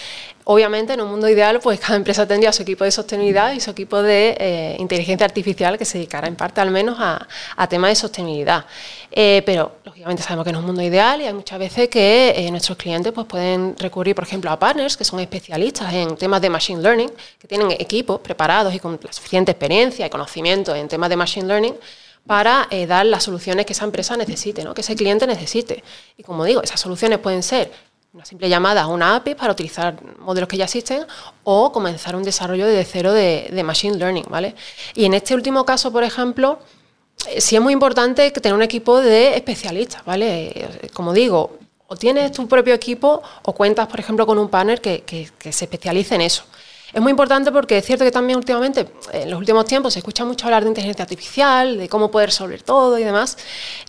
Obviamente, en un mundo ideal, pues cada empresa tendría su equipo de sostenibilidad y su equipo de eh, inteligencia artificial que se dedicara en parte al menos a, temas de sostenibilidad. Eh, pero, lógicamente, sabemos que no es un mundo ideal y hay muchas veces que eh, nuestros clientes pues, pueden recurrir, por ejemplo, a partners que son especialistas en temas de Machine Learning, que tienen equipos preparados y con la suficiente experiencia y conocimiento en temas de Machine Learning para dar las soluciones que esa empresa necesite, ¿no? que ese cliente necesite. Y como digo, esas soluciones pueden ser una simple llamada a una API para utilizar modelos que ya existen o comenzar un desarrollo de cero de, Machine Learning. ¿vale? Y en este último caso, por ejemplo, eh, sí es muy importante tener un equipo de especialistas. ¿vale? Eh, Como digo, o tienes tu propio equipo o cuentas, por ejemplo, con un partner que, se especialice en eso. Es muy importante porque es cierto que también últimamente, en los últimos tiempos, se escucha mucho hablar de inteligencia artificial, de cómo poder resolver todo y demás.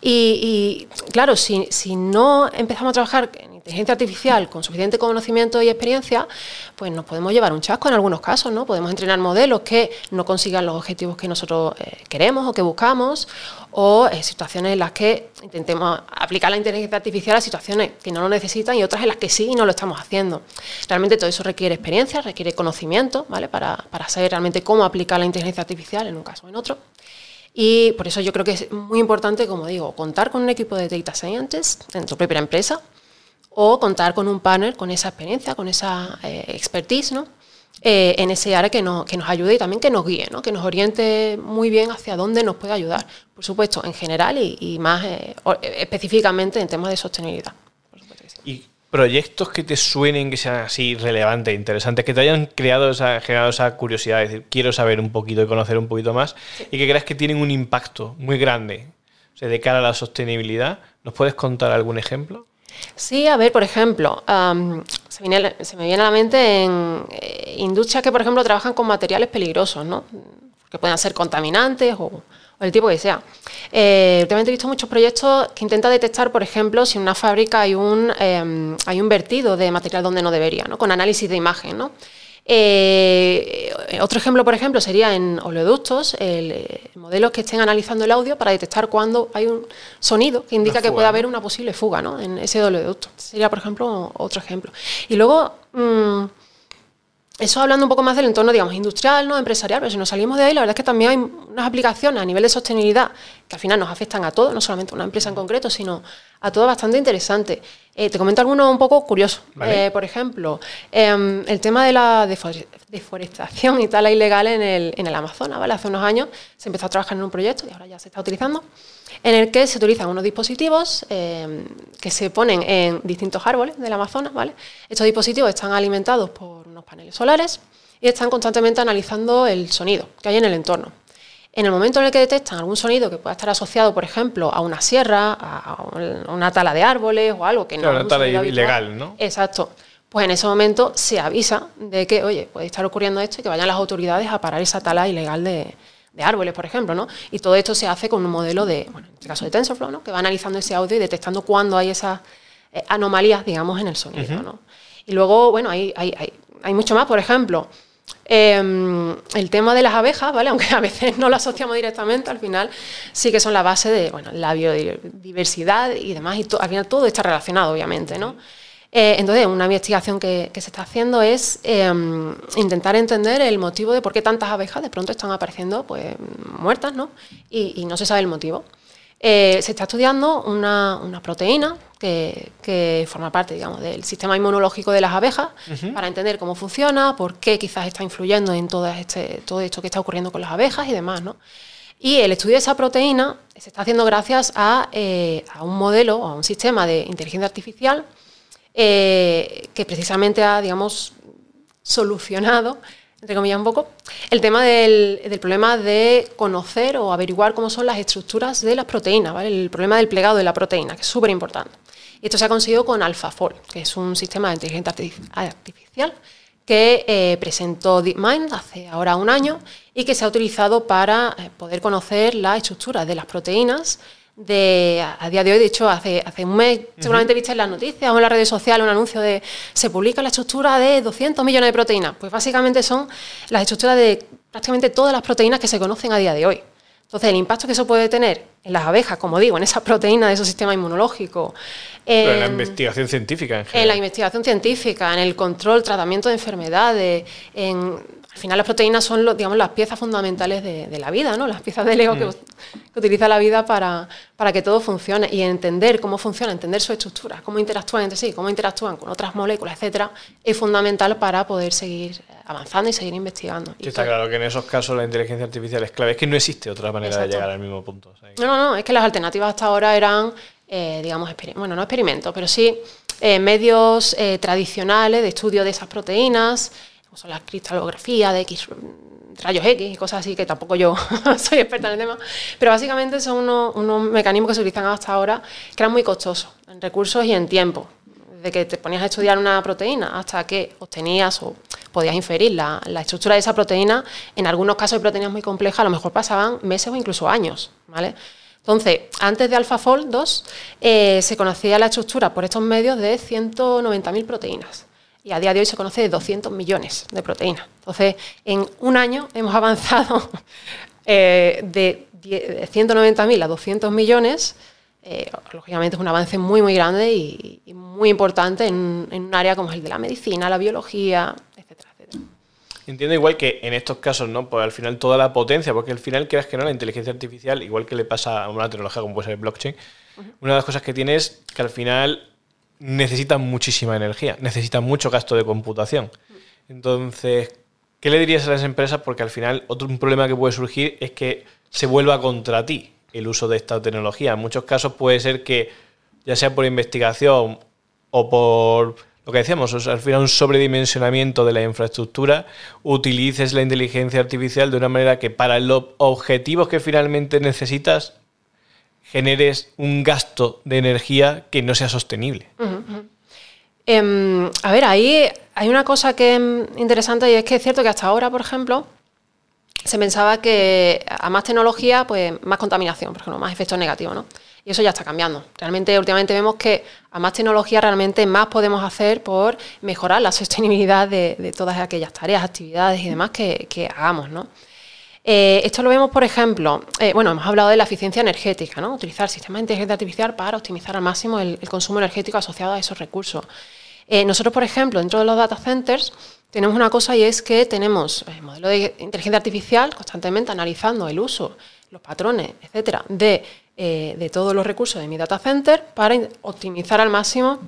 Y, claro, si, no empezamos a trabajar inteligencia artificial con suficiente conocimiento y experiencia, pues nos podemos llevar un chasco en algunos casos, ¿no? Podemos entrenar modelos que no consigan los objetivos que nosotros eh, queremos o que buscamos, o eh, situaciones en las que intentemos aplicar la inteligencia artificial a situaciones que no lo necesitan y otras en las que sí y no lo estamos haciendo. Realmente todo eso requiere experiencia, requiere conocimiento, ¿vale? Para, para saber realmente cómo aplicar la inteligencia artificial en un caso o en otro. Y por eso yo creo que es muy importante, como digo, contar con un equipo de data scientists en tu propia empresa o contar con un partner con esa experiencia, con esa eh, expertise, ¿no? Eh, en ese área que nos, que nos ayude y también que nos guíe, ¿no? que nos oriente muy bien hacia dónde nos puede ayudar. Por supuesto, en general y, y más eh, o- específicamente en temas de sostenibilidad. Por supuesto que sí. ¿Y proyectos que te suenen, que sean así relevantes, interesantes, que te hayan creado esa, generado esa curiosidad, es decir, quiero saber un poquito y conocer un poquito más, y que creas que tienen un impacto muy grande o sea, de cara a la sostenibilidad? ¿Nos puedes contar algún ejemplo? Sí, a ver, por ejemplo, am, se, viene- se me viene a la mente en eh, industrias que, por ejemplo, trabajan con materiales peligrosos, ¿no? Que puedan ser contaminantes o, el tipo que sea. Eh, últimamente he visto muchos proyectos que intentan detectar, por ejemplo, si en una fábrica hay un, em, hay un vertido de material donde no debería, ¿no? con análisis de imagen. ¿no? Eh, otro ejemplo, por ejemplo, sería en oleoductos, el, modelos que estén analizando el audio para detectar cuando hay un sonido que indica que puede haber una posible fuga ¿no? en ese oleoducto. Sería, por ejemplo, otro ejemplo. Y luego, mm, eso hablando un poco más del entorno, digamos, industrial, ¿no? empresarial, pero si nos salimos de ahí, la verdad es que también hay unas aplicaciones a nivel de sostenibilidad que al final nos afectan a todos, no solamente a una empresa en concreto, sino a todo bastante interesante. Eh, te comento alguno un poco curioso. Eh, por ejemplo, em, el tema de la deforestación y tala ilegal en el, en el Amazonas, ¿vale? Hace unos años se empezó a trabajar en un proyecto y ahora ya se está utilizando en el que se utilizan unos dispositivos eh, que se ponen en distintos árboles del Amazonas. ¿vale? Estos dispositivos están alimentados por unos paneles solares y están constantemente analizando el sonido que hay en el entorno. En el momento en el que detectan algún sonido que pueda estar asociado, por ejemplo, a una sierra, a una tala de árboles o algo que no es una tala ilegal, ¿no? Exacto. Pues en ese momento se avisa de que, oye, puede estar ocurriendo esto y que vayan las autoridades a parar esa tala ilegal de, de árboles, por ejemplo, ¿no? Y todo esto se hace con un modelo de, bueno, en este caso de TensorFlow, ¿no? Que va analizando ese audio y detectando cuándo hay esas eh, anomalías, digamos, en el sonido, ¿no? Y luego, bueno, hay, hay, hay, hay mucho más, por ejemplo, em, el tema de las abejas, ¿vale? Aunque a veces no lo asociamos directamente, al final sí que son la base de, bueno, la biodiversidad y demás, y al final todo está relacionado, obviamente, ¿no? Eh, entonces, una investigación que, se está haciendo es em, intentar entender el motivo de por qué tantas abejas de pronto están apareciendo pues, muertas, ¿no? Y, no se sabe el motivo. Eh, se está estudiando una, proteína que, forma parte, digamos, del sistema inmunológico de las abejas para entender cómo funciona, por qué quizás está influyendo en todo, este, todo esto que está ocurriendo con las abejas y demás, ¿no? Y el estudio de esa proteína se está haciendo gracias a, eh, a un modelo, a un sistema de inteligencia artificial eh, que precisamente ha, digamos, solucionado, entre comillas un poco, el tema del, problema de conocer o averiguar cómo son las estructuras de las proteínas, ¿vale? el problema del plegado de la proteína, que es súper importante. Esto se ha conseguido con AlphaFold, que es un sistema de inteligencia artificial que eh, presentó DeepMind hace ahora un año y que se ha utilizado para eh, poder conocer las estructuras de las proteínas de, a, día de hoy, de hecho, hace, hace un mes, seguramente viste en las noticias o en las redes sociales un anuncio de se publica la estructura de 200 millones de proteínas. Pues básicamente son las estructuras de prácticamente todas las proteínas que se conocen a día de hoy. Entonces, el impacto que eso puede tener en las abejas, como digo, en esa proteína de esos sistemas inmunológicos. en la investigación científica en general. En la investigación científica, en el control, tratamiento de enfermedades, en al final las proteínas son digamos, las piezas fundamentales de, la vida, ¿no? las piezas de Lego que, mm. utiliza la vida para, para, que todo funcione y entender cómo funciona, entender su estructura, cómo interactúan entre sí, cómo interactúan con otras moléculas, etcétera, es fundamental para poder seguir avanzando y seguir investigando. está claro que en esos casos la inteligencia artificial es clave, es que no existe otra manera de llegar al mismo punto. no, no, no, es que las alternativas hasta ahora eran, eh, digamos, bueno, no experimentos, pero sí eh, medios eh, tradicionales de estudio de esas proteínas, como son las cristalografías de X, rayos X y cosas así, que tampoco yo soy experta en el tema, pero básicamente son unos, mecanismos que se utilizan hasta ahora que eran muy costosos en recursos y en tiempo. Desde que te ponías a estudiar una proteína hasta que obtenías o podías inferir la, estructura de esa proteína, en algunos casos de proteínas muy complejas a lo mejor pasaban meses o incluso años, ¿vale? Entonces, antes de AlphaFold 2 eh, se conocía la estructura por estos medios de 190.000 proteínas y a día de hoy se conoce de 200 millones de proteínas. Entonces, en un año hemos avanzado eh, de 190.000 a 200 millones. Eh, lógicamente es un avance muy, muy grande y, muy importante en, un área como es el de la medicina, la biología, etcétera, etcétera. Entiendo igual que en estos casos, ¿no? Pues al final toda la potencia, porque al final creas que no, la inteligencia artificial, igual que le pasa a una tecnología como puede ser el blockchain, una de las cosas que tiene es que al final necesitan muchísima energía, necesitan mucho gasto de computación. Entonces, ¿qué le dirías a las empresas? Porque al final otro problema que puede surgir es que se vuelva contra ti el uso de esta tecnología. En muchos casos puede ser que, ya sea por investigación o por lo que decíamos, al final un sobredimensionamiento de la infraestructura, utilices la inteligencia artificial de una manera que para los objetivos que finalmente necesitas generes un gasto de energía que no sea sostenible. Em, a ver, ahí hay una cosa que es interesante y es que es cierto que hasta ahora, por ejemplo, se pensaba que a más tecnología, pues más contaminación, por ejemplo, más efectos negativos, ¿no? Y eso ya está cambiando. Realmente, últimamente vemos que a más tecnología realmente más podemos hacer por mejorar la sostenibilidad de, todas aquellas tareas, actividades y demás que, hagamos, ¿no? Eh, esto lo vemos, por ejemplo, eh, bueno, hemos hablado de la eficiencia energética, ¿no? Utilizar sistemas de inteligencia artificial para optimizar al máximo el, consumo energético asociado a esos recursos. Eh, nosotros, por ejemplo, dentro de los data centers, tenemos una cosa y es que tenemos el modelo de inteligencia artificial constantemente analizando el uso, los patrones, etcétera, de de todos los recursos de mi data center para optimizar al máximo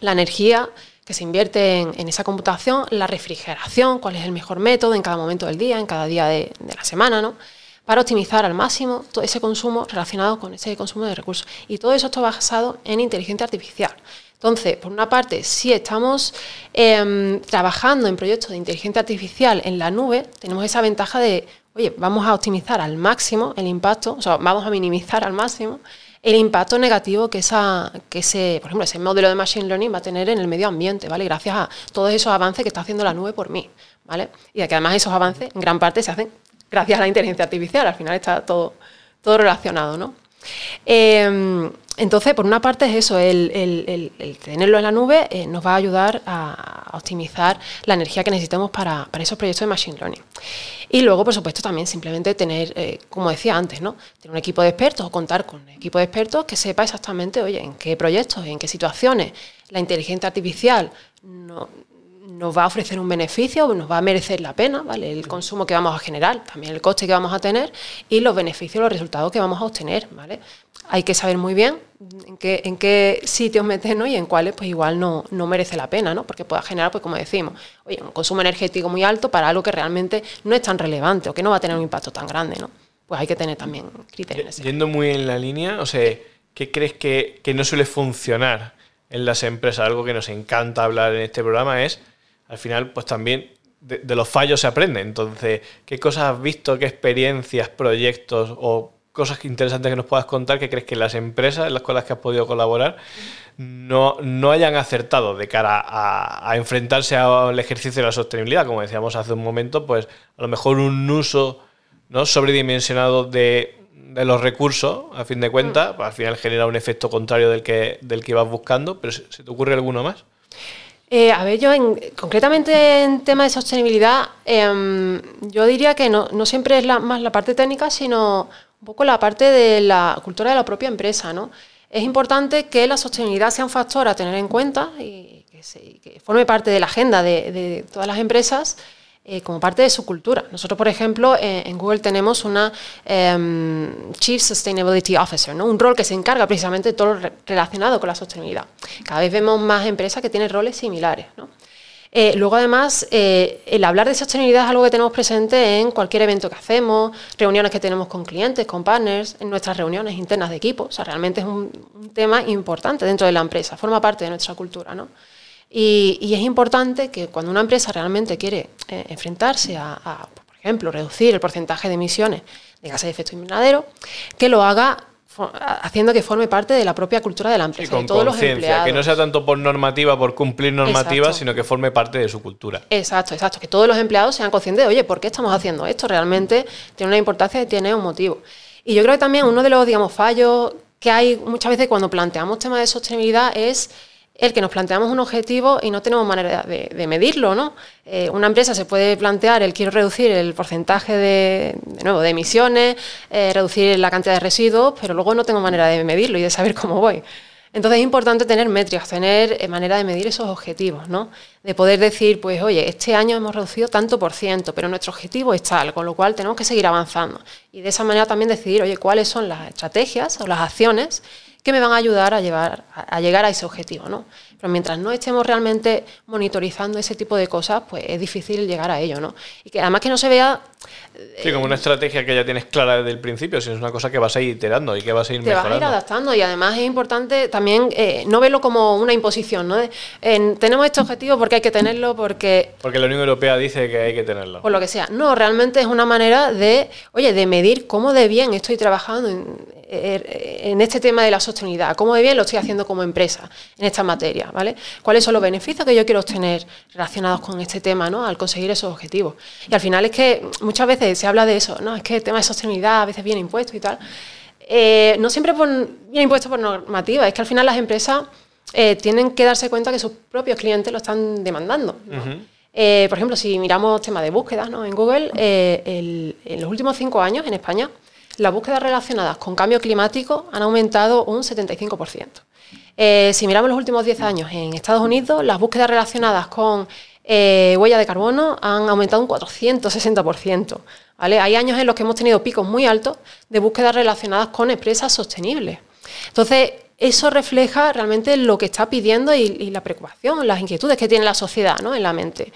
la energía que se invierte en, esa computación, la refrigeración, cuál es el mejor método en cada momento del día, en cada día de, la semana, ¿no? para optimizar al máximo todo ese consumo relacionado con ese consumo de recursos. Y todo eso está basado en inteligencia artificial. Entonces, por una parte, si estamos em, trabajando en proyectos de inteligencia artificial en la nube, tenemos esa ventaja de oye, vamos a optimizar al máximo el impacto, o sea, vamos a minimizar al máximo el impacto negativo que, esa, que ese, por ejemplo, ese modelo de Machine Learning va a tener en el medio ambiente, ¿vale? Gracias a todos esos avances que está haciendo la nube por mí, ¿vale? Y que además esos avances en gran parte se hacen gracias a la inteligencia artificial, al final está todo, todo relacionado, ¿no? Em, entonces, por una parte es eso, el, tenerlo en la nube eh, nos va a ayudar a, optimizar la energía que necesitamos para, esos proyectos de Machine Learning. Y luego, por supuesto, también simplemente tener, eh, como decía antes, ¿no? tener un equipo de expertos o contar con un equipo de expertos que sepa exactamente, oye, en qué proyectos, en qué situaciones la inteligencia artificial no, nos va a ofrecer un beneficio, nos va a merecer la pena, ¿vale? El consumo que vamos a generar, también el coste que vamos a tener y los beneficios, los resultados que vamos a obtener, ¿vale? Hay que saber muy bien en qué, en qué sitios meternos y en cuáles pues igual no, no merece la pena, ¿no? Porque pueda generar, pues como decimos, oye, un consumo energético muy alto para algo que realmente no es tan relevante o que no va a tener un impacto tan grande, ¿no? Pues hay que tener también criterios. Yendo muy en la línea, o sea, ¿qué crees que, que no suele funcionar en las empresas? Algo que nos encanta hablar en este programa es al final, pues también de, los fallos se aprende. Entonces, ¿qué cosas has visto, qué experiencias, proyectos o cosas interesantes que nos puedas contar que crees que las empresas en las cuales que has podido colaborar no, no hayan acertado de cara a, enfrentarse al ejercicio de la sostenibilidad? Como decíamos hace un momento, pues a lo mejor un uso ¿no? sobredimensionado de, los recursos, a fin de cuentas, pues, al final genera un efecto contrario del que, del que ibas buscando, pero ¿se te ocurre alguno más? Eh, a ver, yo concretamente en tema de sostenibilidad, em, yo diría que no, siempre es la, más la parte técnica, sino un poco la parte de la cultura de la propia empresa. ¿no? Es importante que la sostenibilidad sea un factor a tener en cuenta y que, forme parte de la agenda de todas las empresas eh, como parte de su cultura. Nosotros, por ejemplo, eh, en Google tenemos una em, Chief Sustainability Officer, ¿no? un rol que se encarga precisamente de todo lo relacionado con la sostenibilidad. Cada vez vemos más empresas que tienen roles similares. Eh, luego, además, el hablar de sostenibilidad es algo que tenemos presente en cualquier evento que hacemos, reuniones que tenemos con clientes, con partners, en nuestras reuniones internas de equipo. O sea, realmente es un, un tema importante dentro de la empresa, forma parte de nuestra cultura. ¿no? Y, es importante que cuando una empresa realmente quiere eh, enfrentarse a, por ejemplo, reducir el porcentaje de emisiones de gases de efecto invernadero, que lo haga haciendo que forme parte de la propia cultura de la empresa, con de todos los empleados. Que no sea tanto por normativa, por cumplir normativa, sino que forme parte de su cultura. Exacto, exacto. Que todos los empleados sean conscientes de, oye, ¿por qué estamos haciendo esto? Realmente tiene una importancia y tiene un motivo. Y yo creo que también uno de los, digamos, fallos que hay muchas veces cuando planteamos temas de sostenibilidad es el que nos planteamos un objetivo y no tenemos manera de, medirlo, ¿no? Eh, una empresa se puede plantear el quiero reducir el porcentaje de, nuevo, emisiones, eh, reducir la cantidad de residuos, pero luego no tengo manera de medirlo y de saber cómo voy. Entonces es importante tener métricas, tener eh, manera de medir esos objetivos, ¿no? De poder decir, pues, oye, este año hemos reducido tanto por ciento, pero nuestro objetivo es tal, con lo cual tenemos que seguir avanzando. Y de esa manera también decidir, oye, cuáles son las estrategias o las acciones que me van a ayudar a, llevar, a, llegar a ese objetivo. ¿no? Pero mientras no estemos realmente monitorizando ese tipo de cosas, pues es difícil llegar a ello. ¿no? Y que además que no se vea... Sí, como una estrategia que ya tienes clara desde el principio, si es una cosa que vas a ir iterando y que vas a ir te mejorando. Vas a ir adaptando y además es importante también eh, no verlo como una imposición. ¿no? tenemos este objetivo porque hay que tenerlo, porque... Porque la Unión Europea dice que hay que tenerlo. Por lo que sea. No, realmente es una manera de, oye, de medir cómo de bien estoy trabajando en, en este tema de la sostenibilidad, cómo de bien lo estoy haciendo como empresa en esta materia. ¿Cuáles son los beneficios que yo quiero obtener relacionados con este tema, ¿no? Al conseguir esos objetivos. Y al final es que muchas veces se habla de eso, ¿no? Es que el tema de sostenibilidad a veces viene impuesto y tal. Eh, no siempre viene impuesto por normativa, es que al final las empresas eh, tienen que darse cuenta que sus propios clientes lo están demandando. Eh, por ejemplo, si miramos tema de búsquedas ¿no? en Google, en los últimos cinco años en España, las búsquedas relacionadas con cambio climático han aumentado un 75%. Eh, si miramos los últimos 10 años en Estados Unidos, las búsquedas relacionadas con eh, huella de carbono han aumentado un 460%. ¿vale? Hay años en los que hemos tenido picos muy altos de búsquedas relacionadas con empresas sostenibles. Entonces, eso refleja realmente lo que está pidiendo y, la preocupación, las inquietudes que tiene la sociedad ¿no? en la mente.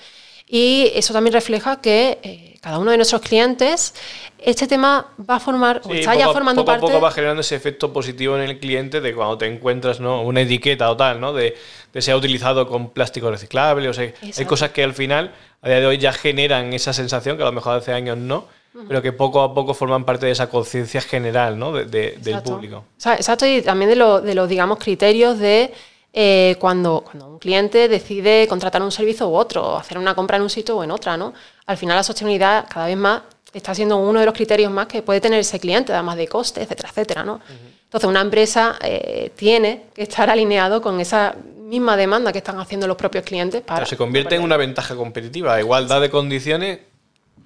Y eso también refleja que eh, cada uno de nuestros clientes, este tema va a formar, o está ya formando poco parte. Poco a poco va generando ese efecto positivo en el cliente de cuando te encuentras ¿no? una etiqueta o tal, ¿no? De, de sea utilizado con plástico reciclable. O sea, hay cosas que al final, a día de hoy, ya generan esa sensación que a lo mejor hace años no. Pero que poco a poco forman parte de esa conciencia general ¿no? de, del público. Exacto, y también de, lo, de los, digamos, criterios de eh, cuando, cuando, un cliente decide contratar un servicio u otro, o hacer una compra en un sitio o en otra, ¿no? Al final la sostenibilidad cada vez más está siendo uno de los criterios más que puede tener ese cliente, además de costes, etcétera, etcétera, ¿no? Entonces una empresa eh, tiene que estar alineado con esa misma demanda que están haciendo los propios clientes para... se convierte en una ventaja competitiva, igualdad de condiciones,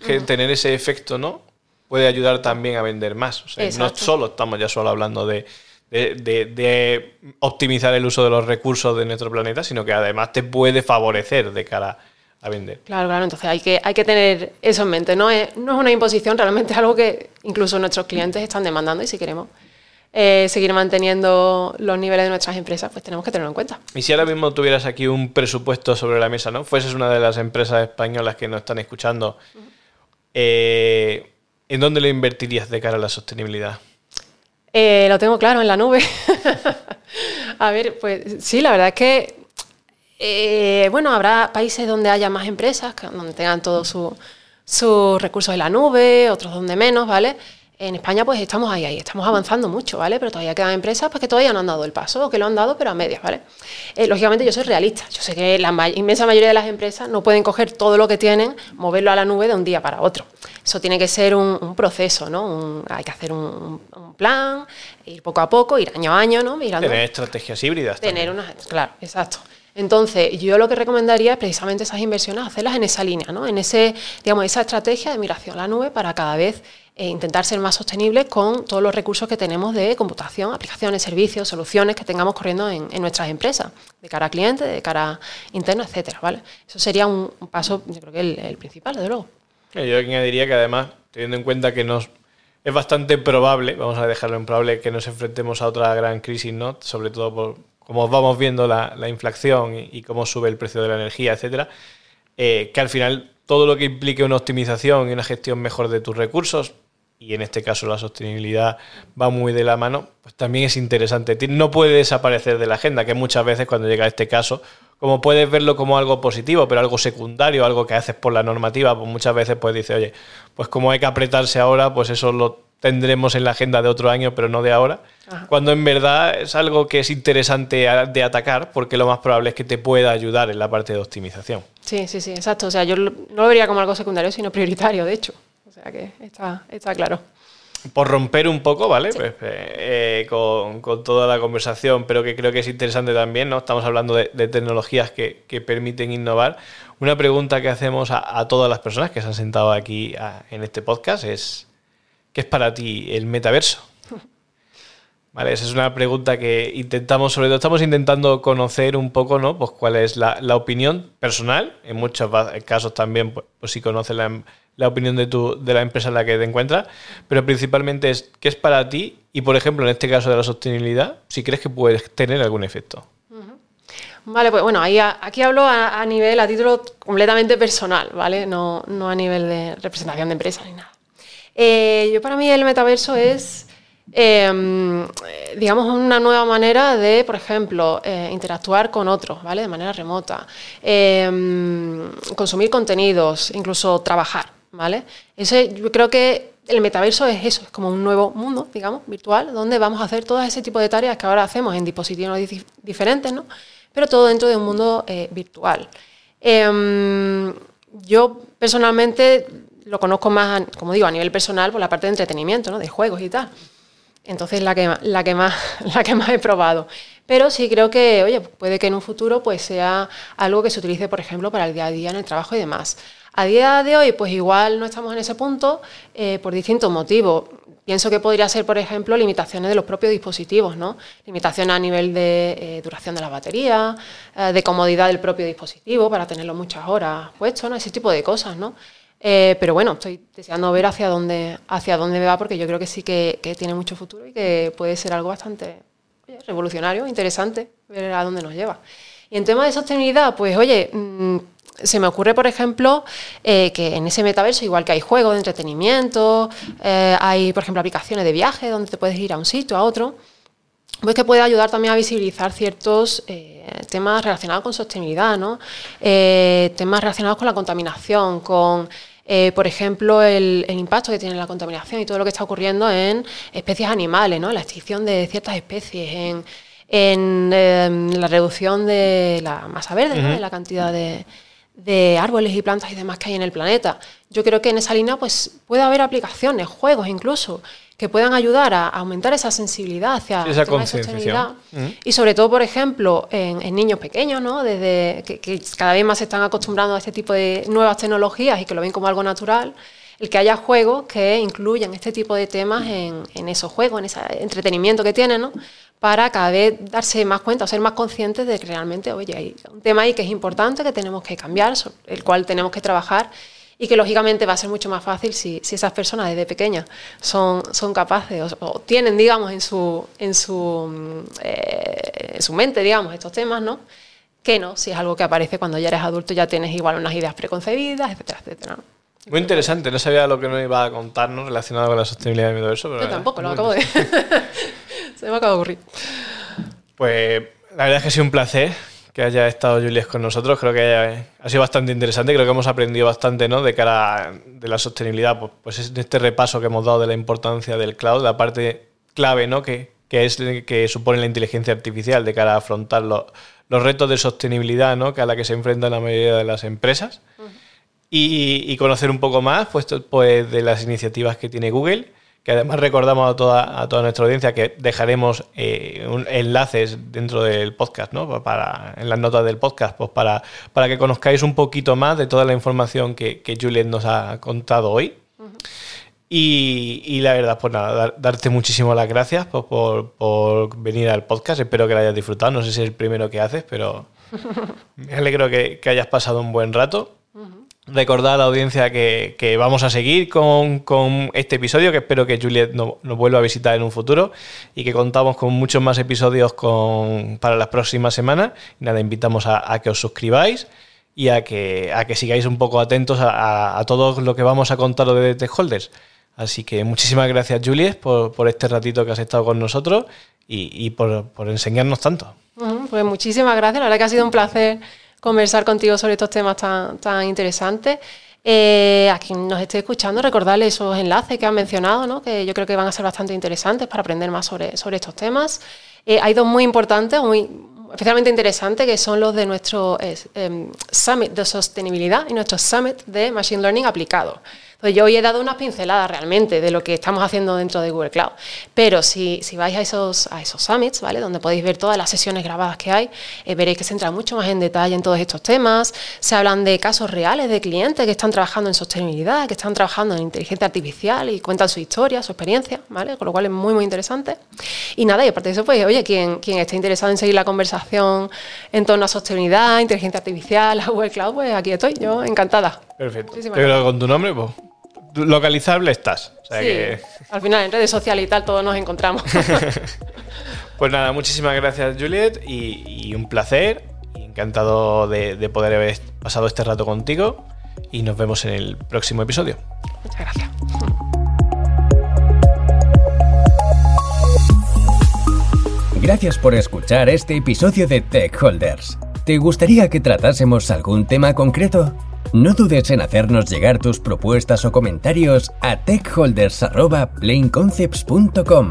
que tener ese efecto, ¿no? Puede ayudar también a vender más. O sea, no solo estamos ya solo hablando de de, optimizar el uso de los recursos de nuestro planeta, sino que además te puede favorecer de cara a vender. Claro, claro, entonces hay que, hay que tener eso en mente. No es, no es una imposición, realmente es algo que incluso nuestros clientes están demandando y si queremos eh, seguir manteniendo los niveles de nuestras empresas, pues tenemos que tenerlo en cuenta. Y si ahora mismo tuvieras aquí un presupuesto sobre la mesa, ¿no? Fueses una de las empresas españolas que nos están escuchando, eh, ¿en dónde lo invertirías de cara a la sostenibilidad? Eh, lo tengo claro en la nube. a ver, pues sí, la verdad es que, eh, bueno, habrá países donde haya más empresas, donde tengan todos sus recursos en la nube, otros donde menos, ¿vale? En España pues estamos ahí, ahí, estamos avanzando mucho, ¿vale? Pero todavía quedan empresas pues, que todavía no han dado el paso, o que lo han dado pero a medias, ¿vale? Eh, lógicamente yo soy realista, yo sé que la inmensa mayoría de las empresas no pueden coger todo lo que tienen, moverlo a la nube de un día para otro. Eso tiene que ser un, proceso, ¿no? hay que hacer un, plan, ir poco a poco, ir año a año, ¿no? Mirando, tener estrategias híbridas. Tener unas, claro, exacto. Entonces, yo lo que recomendaría es precisamente esas inversiones, hacerlas en esa línea, ¿no? En ese, digamos, esa estrategia de migración a la nube para cada vez e intentar ser más sostenibles con todos los recursos que tenemos de computación, aplicaciones, servicios, soluciones que tengamos corriendo en, nuestras empresas, de cara a clientes, de cara interno, etcétera, ¿vale? Eso sería un, paso, yo creo que el, principal, desde luego. Yo añadiría que además, teniendo en cuenta que nos es bastante probable, vamos a dejarlo en probable, que nos enfrentemos a otra gran crisis, ¿no? Sobre todo por cómo vamos viendo la, inflación y, cómo sube el precio de la energía, etcétera, eh, que al final todo lo que implique una optimización y una gestión mejor de tus recursos y en este caso la sostenibilidad va muy de la mano, pues también es interesante. No puede desaparecer de la agenda, que muchas veces cuando llega a este caso, como puedes verlo como algo positivo, pero algo secundario, algo que haces por la normativa, pues muchas veces pues dice, oye, pues como hay que apretarse ahora, pues eso lo tendremos en la agenda de otro año, pero no de ahora. Cuando en verdad es algo que es interesante de atacar, porque lo más probable es que te pueda ayudar en la parte de optimización. Sí, sí, sí, exacto. O sea, yo no lo vería como algo secundario, sino prioritario, de hecho. O sea que está, está claro. Por romper un poco, ¿vale? Pues, eh, con, toda la conversación, pero que creo que es interesante también, ¿no? Estamos hablando de, tecnologías que, permiten innovar. Una pregunta que hacemos a, todas las personas que se han sentado aquí en este podcast es, ¿qué es para ti el metaverso? Vale, esa es una pregunta que intentamos, sobre todo estamos intentando conocer un poco, ¿no? Pues cuál es la, opinión personal, en muchos casos también, pues, pues si conoces la la opinión de, tu, de la empresa en la que te encuentras, pero principalmente es qué es para ti y, por ejemplo, en este caso de la sostenibilidad, si crees que puedes tener algún efecto. Vale, pues bueno, aquí hablo a, nivel, a título completamente personal, ¿vale? No, no a nivel de representación de empresa ni nada. Eh, yo para mí el metaverso es, em, digamos, una nueva manera de, por ejemplo, eh, interactuar con otros, ¿vale? De manera remota, em, consumir contenidos, incluso trabajar, ¿vale? Ese, yo creo que el metaverso es eso, es como un nuevo mundo, digamos, virtual, donde vamos a hacer todo ese tipo de tareas que ahora hacemos en dispositivos diferentes, ¿no? pero todo dentro de un mundo eh, virtual. Em, yo personalmente lo conozco más, como digo, a nivel personal por la parte de entretenimiento, ¿no? de juegos y tal. Entonces la que, la que, más, la que más he probado. Pero sí creo que, oye, puede que en un futuro pues sea algo que se utilice, por ejemplo, para el día a día en el trabajo y demás. A día de hoy, pues igual no estamos en ese punto eh, por distintos motivos. Pienso que podría ser, por ejemplo, limitaciones de los propios dispositivos, ¿no? Limitaciones a nivel de eh, duración de la batería, eh, de comodidad del propio dispositivo para tenerlo muchas horas puesto, ¿no? Ese tipo de cosas, ¿no? pero bueno, estoy deseando ver hacia dónde, hacia dónde va porque yo creo que sí que, tiene mucho futuro y que puede ser algo bastante revolucionario, interesante, ver a dónde nos lleva. Y en tema de sostenibilidad, pues oye, mm, se me ocurre, por ejemplo, eh, que en ese metaverso, igual que hay juegos de entretenimiento, eh, hay, por ejemplo, aplicaciones de viaje donde te puedes ir a un sitio, a otro, pues que puede ayudar también a visibilizar ciertos eh, temas relacionados con sostenibilidad, ¿no? temas relacionados con la contaminación, con, por ejemplo, el, impacto que tiene la contaminación y todo lo que está ocurriendo en especies animales, ¿no? la extinción de ciertas especies, en, en la reducción de la masa verde, de la cantidad de, de árboles y plantas y demás que hay en el planeta. Yo creo que en esa línea pues, puede haber aplicaciones, juegos incluso, que puedan ayudar a aumentar esa sensibilidad hacia esa sostenibilidad. Y sobre todo, por ejemplo, en, niños pequeños, ¿no? Desde que, cada vez más se están acostumbrando a este tipo de nuevas tecnologías y que lo ven como algo natural, el que haya juegos que incluyan este tipo de temas en, esos juegos, en ese entretenimiento que tienen, ¿no? para cada vez darse más cuenta o ser más conscientes de que realmente, oye, hay un tema ahí que es importante, que tenemos que cambiar, el cual tenemos que trabajar y que lógicamente va a ser mucho más fácil si, esas personas desde pequeñas son, son capaces o, tienen, digamos, en su, en, su, eh, en su mente, digamos, estos temas, ¿no? Que no, si es algo que aparece cuando ya eres adulto, ya tienes igual unas ideas preconcebidas, etcétera, etcétera. Muy interesante, no sabía lo que nos iba a contarnos relacionado con la sostenibilidad de todo eso. Pero Yo tampoco, lo acabo de... Se me acaba de ocurrir. Pues la verdad es que ha sido un placer que haya estado Juliet con nosotros. Creo que ha sido bastante interesante. Creo que hemos aprendido bastante ¿no? de cara de la sostenibilidad. Pues, pues en este repaso que hemos dado de la importancia del cloud, la parte clave ¿no? que, que es que supone la inteligencia artificial de cara a afrontar los, los retos de sostenibilidad ¿no? que a la que se enfrentan la mayoría de las empresas. Y, conocer un poco más pues, pues, de las iniciativas que tiene Google que además recordamos a toda, a toda nuestra audiencia que dejaremos eh, enlaces dentro del podcast, ¿no? Para, en las notas del podcast, pues para, para que conozcáis un poquito más de toda la información que, que Juliet nos ha contado hoy. y, la verdad, pues nada, darte muchísimas las gracias pues, por, por, venir al podcast. Espero que lo hayas disfrutado. No sé si es el primero que haces, pero me alegro que, que hayas pasado un buen rato recordar a la audiencia que, vamos a seguir con, este episodio, que espero que Juliet nos, vuelva a visitar en un futuro y que contamos con muchos más episodios con, para las próximas semanas. Y nada, invitamos a, que os suscribáis y a que, a que sigáis un poco atentos a, todo lo que vamos a contar de Tech Holders. Así que muchísimas gracias, Juliet, por, este ratito que has estado con nosotros y, por, por, enseñarnos tanto. Pues muchísimas gracias, la verdad que ha sido un placer conversar contigo sobre estos temas tan, tan interesantes. Eh, a quien nos esté escuchando, recordarle esos enlaces que han mencionado, ¿no? que yo creo que van a ser bastante interesantes para aprender más sobre, sobre estos temas. Eh, hay dos muy importantes, muy, especialmente interesantes, que son los de nuestro em, Summit de Sostenibilidad y nuestro Summit de Machine Learning aplicado. Pues yo hoy he dado unas pinceladas realmente de lo que estamos haciendo dentro de Google Cloud. Pero si, si vais a esos, a esos summits, ¿vale? Donde podéis ver todas las sesiones grabadas que hay, eh, veréis que se entra mucho más en detalle en todos estos temas. Se hablan de casos reales de clientes que están trabajando en sostenibilidad, que están trabajando en inteligencia artificial y cuentan su historia, su experiencia, ¿vale? Con lo cual es muy, muy interesante. Y nada, y aparte de eso, pues, oye, quien, quien esté interesado en seguir la conversación en torno a sostenibilidad, inteligencia artificial, a Google Cloud, pues aquí estoy, yo encantada. Perfecto. Pero con tu nombre, pues localizable estás. Al final en redes sociales y tal todos nos encontramos. pues nada, muchísimas gracias Juliet y, un placer. encantado de, poder haber pasado este rato contigo y nos vemos en el próximo episodio. Muchas gracias. Gracias por escuchar este episodio de Tech Holders. ¿Te gustaría que tratásemos algún tema concreto? No dudes en hacernos llegar tus propuestas o comentarios a techholders.planeconcepts.com.